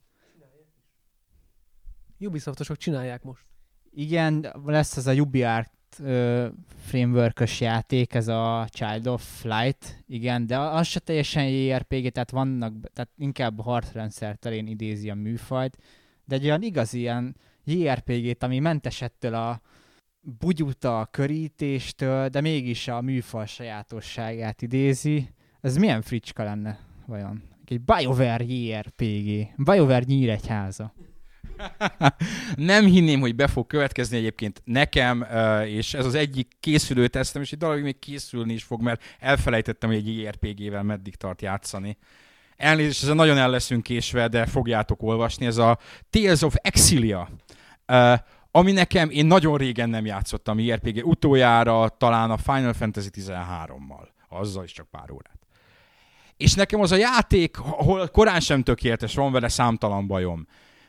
Ubisoftosok csinálják most. Igen, lesz ez a UbiArt framework játék, ez a Child of Flight, igen, de az se teljesen JRPG, tehát vannak, tehát inkább a harcrendszer terén idézi a műfajt, de egy olyan igazi ilyen JRPG-t, ami mentesettől a bugyuta körítéstől, de mégis a műfaj sajátosságát idézi. Ez milyen fricska lenne, vajon? Egy BioWare JRPG. BioWare nyíregyháza. nem hinném, hogy be fog következni egyébként nekem, és ez az egyik készülő tesztem, és egy darabig még készülni is fog, mert elfelejtettem, hogy egy JRPG-vel meddig tart játszani. Elnézést, ez nagyon el leszünk késve, de fogjátok olvasni. Ez a Tales of Exilia, ami nekem, én nagyon régen nem játszottam JRPG, utoljára talán a Final Fantasy 13-mal. Azzal is csak pár órát. És nekem az a játék, ahol korán sem tökéletes, van vele számtalan bajom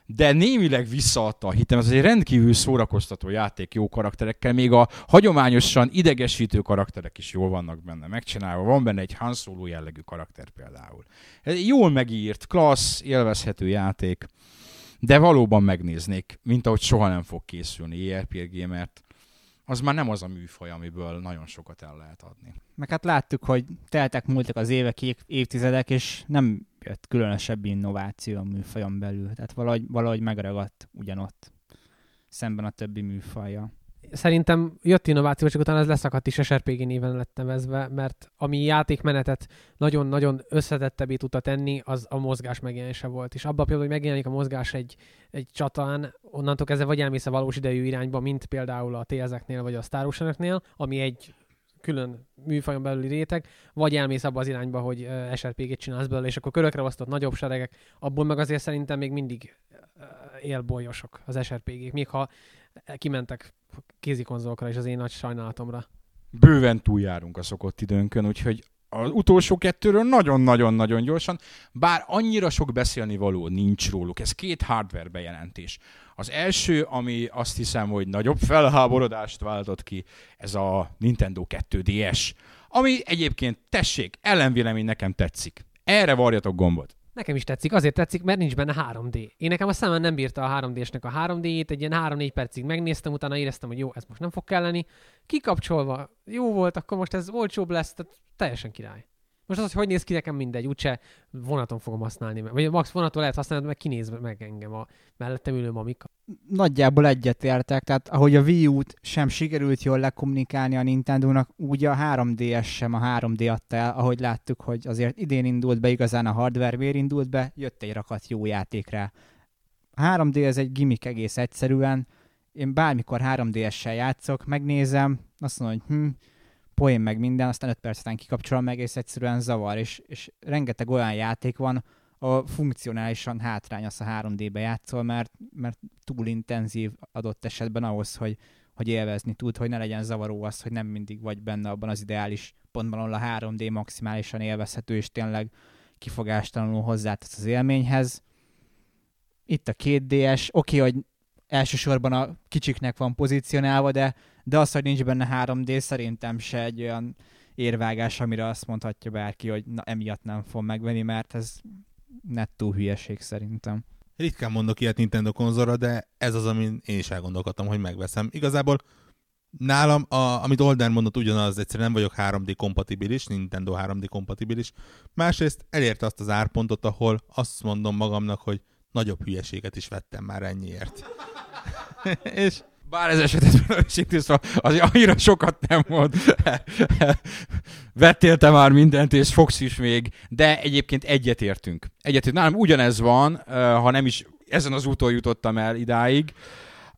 de némileg visszaadta a hitem. Ez egy rendkívül szórakoztató játék jó karakterekkel, még a hagyományosan idegesítő karakterek is jól vannak benne megcsinálva. Van benne egy Han Solo jellegű karakter például. Ez jól megírt, klassz, élvezhető játék, de valóban megnéznék, mint ahogy soha nem fog készülni ERPG, mert az már nem az a műfaj, amiből nagyon sokat el lehet adni. Meg hát láttuk, hogy teltek múltak az évek, évtizedek, és nem jött különösebb innováció a műfajon belül. Tehát valahogy, valahogy megragadt ugyanott szemben a többi műfaja. Szerintem jött innováció, csak utána ez leszakadt is SRPG néven lett nevezve, mert ami játékmenetet nagyon-nagyon összetettebbé tudta tenni, az a mozgás megjelenése volt. És abban például, hogy megjelenik a mozgás egy, egy csatán, onnantól kezdve vagy elmész a valós idejű irányba, mint például a TS-eknél vagy a Star ami egy külön műfajon belüli réteg, vagy elmész abba az irányba, hogy SRPG-t csinálsz belőle, és akkor körökre osztott nagyobb seregek, abból meg azért szerintem még mindig élbolyosok az SRPG-k, még ha kimentek kézikonzolokra és az én nagy sajnálatomra. Bőven túljárunk a szokott időnkön, úgyhogy az utolsó kettőről nagyon-nagyon-nagyon gyorsan, bár annyira sok beszélni való nincs róluk. Ez két hardware bejelentés. Az első, ami azt hiszem, hogy nagyobb felháborodást váltott ki, ez a Nintendo 2DS, ami egyébként, tessék, ellenvélemény nekem tetszik. Erre varjatok gombot. Nekem is tetszik, azért tetszik, mert nincs benne 3D. Én nekem a szemem nem bírta a 3D-snek a 3D-jét, egy ilyen 3-4 percig megnéztem, utána éreztem, hogy jó, ez most nem fog kelleni. Kikapcsolva, jó volt, akkor most ez olcsóbb lesz, tehát teljesen király. Most az, hogy hogy néz ki nekem mindegy, úgyse vonaton fogom használni, vagy max vonaton lehet használni, meg kinéz meg engem a mellettem ülő mamika. Nagyjából egyetértek, tehát ahogy a Wii U-t sem sikerült jól lekommunikálni a Nintendo-nak, úgy a 3DS sem a 3D adta el, ahogy láttuk, hogy azért idén indult be igazán a hardware, miért indult be, jött egy rakat jó játékra. A 3D ez egy gimmick egész egyszerűen, én bármikor 3DS-sel játszok, megnézem, azt mondom, hogy hm, poén meg minden, aztán 5 perc után kikapcsolom, meg egész egyszerűen zavar, és, és rengeteg olyan játék van, a funkcionálisan hátrányos a 3D-be játszol, mert, mert túl intenzív adott esetben ahhoz, hogy, hogy élvezni tud, hogy ne legyen zavaró az, hogy nem mindig vagy benne abban az ideális pontban, ahol a 3D maximálisan élvezhető, és tényleg kifogástalanul hozzátesz az élményhez. Itt a 2DS, oké, okay, hogy elsősorban a kicsiknek van pozícionálva, de, de az, hogy nincs benne 3D, szerintem se egy olyan érvágás, amire azt mondhatja bárki, hogy na, emiatt nem fog megvenni, mert ez nettó hülyeség szerintem. Ritkán mondok ilyet Nintendo konzolra, de ez az, amin én is elgondolkodtam, hogy megveszem. Igazából nálam, a, amit Olden mondott, ugyanaz, egyszerűen nem vagyok 3D kompatibilis, Nintendo 3D kompatibilis. Másrészt elérte azt az árpontot, ahol azt mondom magamnak, hogy nagyobb hülyeséget is vettem már ennyiért. és Bár ez esetetben őszintén szóval az annyira sokat nem mond. Vettél te már mindent, és fogsz is még, de egyébként egyetértünk. Egyetértünk. Nálam ugyanez van, ha nem is ezen az úton jutottam el idáig.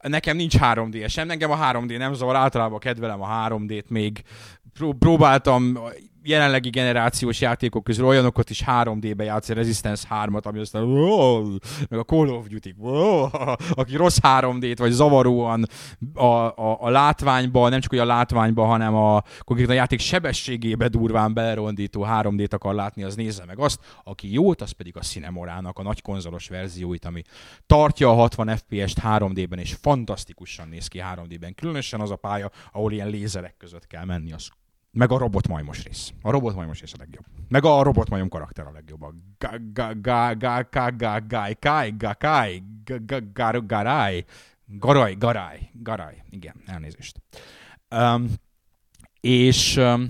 Nekem nincs 3D sem, engem a 3D nem zavar, általában kedvelem a 3D-t még. Pró- próbáltam jelenlegi generációs játékok közül olyanokat is 3D-be játszani, Resistance 3-at, ami aztán wow, meg a Call of Duty, wow, aki rossz 3D-t, vagy zavaróan a, a, a látványba, nem csak hogy a látványba, hanem a konkrétan a játék sebességébe durván belerondító 3D-t akar látni, az nézze meg azt, aki jót, az pedig a Cinemorának a nagy konzolos verzióit, ami tartja a 60 FPS-t 3D-ben, és fantasztikusan néz ki 3D-ben. Különösen az a pálya, ahol ilyen lézerek között kell menni, az meg a robotmajmos rész. A robotmajmos rész a legjobb. Meg a robotmajom karakter a legjobb. A ga- ga- ga- ga- ga- ga- gai- kai- ga- kai- ga- ga- gar- garai. Garaj, garaj, garaj. Igen, elnézést. Um, és um,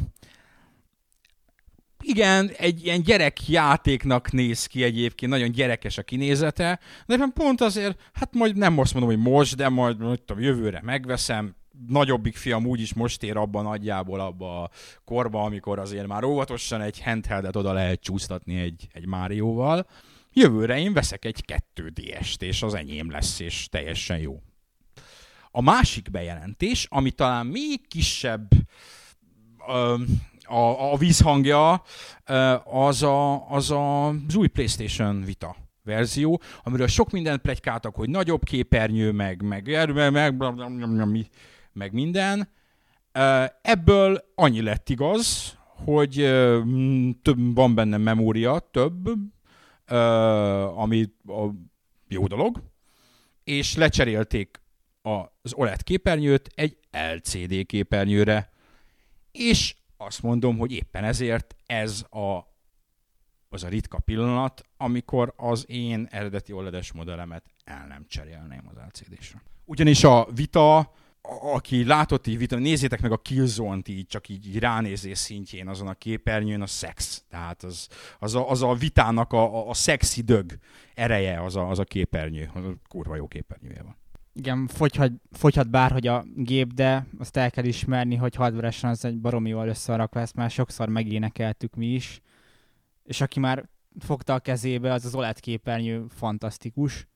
igen, egy ilyen gyerekjátéknak néz ki egyébként, nagyon gyerekes a kinézete, de éppen pont azért, hát majd nem azt mondom, hogy most, de majd, majd jövőre megveszem, nagyobbik fiam úgyis most ér abban nagyjából abba a korba, amikor azért már óvatosan egy handheldet oda lehet csúsztatni egy, egy Márióval. Jövőre én veszek egy 2DS-t, és az enyém lesz, és teljesen jó. A másik bejelentés, ami talán még kisebb ö, a, a vízhangja, az, a, az a, az új PlayStation Vita verzió, amiről sok mindent plegykáltak, hogy nagyobb képernyő, meg, meg, meg, meg, meg, meg minden. Ö, Ebből annyi lett igaz, hogy több, van benne memória, több, ami a jó dolog, és lecserélték az OLED képernyőt egy LCD képernyőre, és azt mondom, hogy éppen ezért ez a, az a ritka pillanat, amikor az én eredeti OLED-es modellemet el nem cserélném az LCD-sre. Ugyanis a Vita, aki látott így Vita, nézzétek meg a Killzone-t így, csak így, így ránézés szintjén azon a képernyőn, a szex. Tehát az, az, a, az a Vitának a, a, a szexi dög ereje az a, az a képernyő. Az a kurva jó képernyője van. Igen, fogyhat, fogyhat bárhogy a gép, de azt el kell ismerni, hogy hardveresen az egy baromi jól összerakva, ezt már sokszor megénekeltük mi is. És aki már fogta a kezébe, az az OLED képernyő fantasztikus.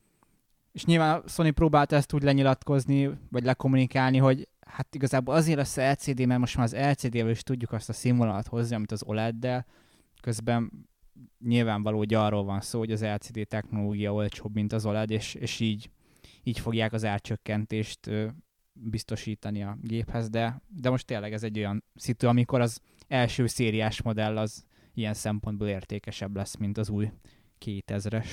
És nyilván a Sony próbálta ezt úgy lenyilatkozni, vagy lekommunikálni, hogy hát igazából azért lesz a LCD, mert most már az LCD-vel is tudjuk azt a színvonalat hozni, amit az OLED-del. Közben nyilvánvaló, hogy arról van szó, hogy az LCD technológia olcsóbb, mint az OLED, és, és így így fogják az árcsökkentést ö, biztosítani a géphez, de, de most tényleg ez egy olyan szitu, amikor az első szériás modell az ilyen szempontból értékesebb lesz, mint az új 2000-es.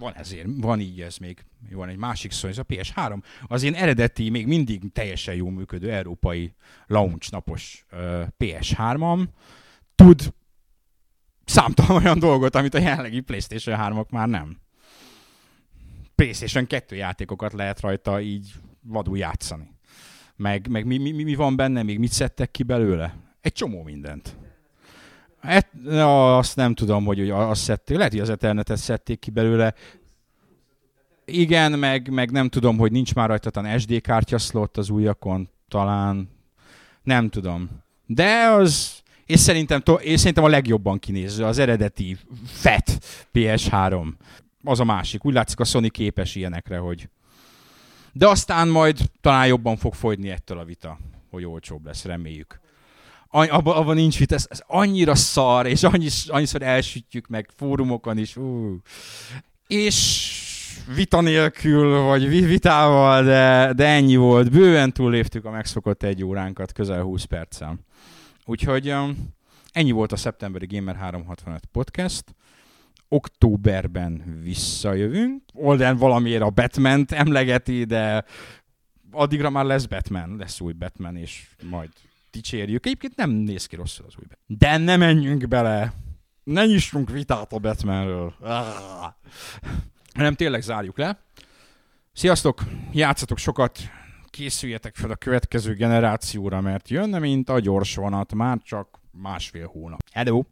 Van ezért, van így ez még. Van egy másik szó, ez a PS3. Az én eredeti, még mindig teljesen jól működő európai launch napos uh, PS3-am tud számtalan olyan dolgot, amit a jelenlegi PlayStation 3-ok már nem. PlayStation 2 játékokat lehet rajta így vadul játszani. Meg, meg mi, mi, mi van benne, még mit szedtek ki belőle? Egy csomó mindent. Et, na, azt nem tudom, hogy, hogy azt szedték. Lehet, hogy az Ethernetet szedték ki belőle. Igen, meg, meg nem tudom, hogy nincs már rajta talán SD kártya slot az újakon, talán. Nem tudom. De az, és szerintem, és szerintem a legjobban kinéző, az eredeti FET PS3. Az a másik. Úgy látszik, a Sony képes ilyenekre, hogy... De aztán majd talán jobban fog fogyni ettől a vita, hogy olcsóbb lesz, reméljük. Abban, abban nincs vita, ez, ez annyira szar, és annyis, annyiszor elsütjük meg fórumokon is. Ú. És vita nélkül, vagy vi- vitával, de, de ennyi volt. Bőven túlléptük a megszokott egy óránkat, közel 20 perccel. Úgyhogy um, ennyi volt a szeptemberi Gamer 365 podcast. Októberben visszajövünk. Olden valamiért a batman emlegeti, de addigra már lesz Batman, lesz új Batman, és majd dicsérjük. Egyébként nem néz ki rosszul az új Batman. De ne menjünk bele! Ne nyissunk vitát a Batmanről. Ah. Hanem tényleg zárjuk le. Sziasztok! Játszatok sokat! Készüljetek fel a következő generációra, mert jönne, mint a gyors vonat, már csak másfél hónap. Hello!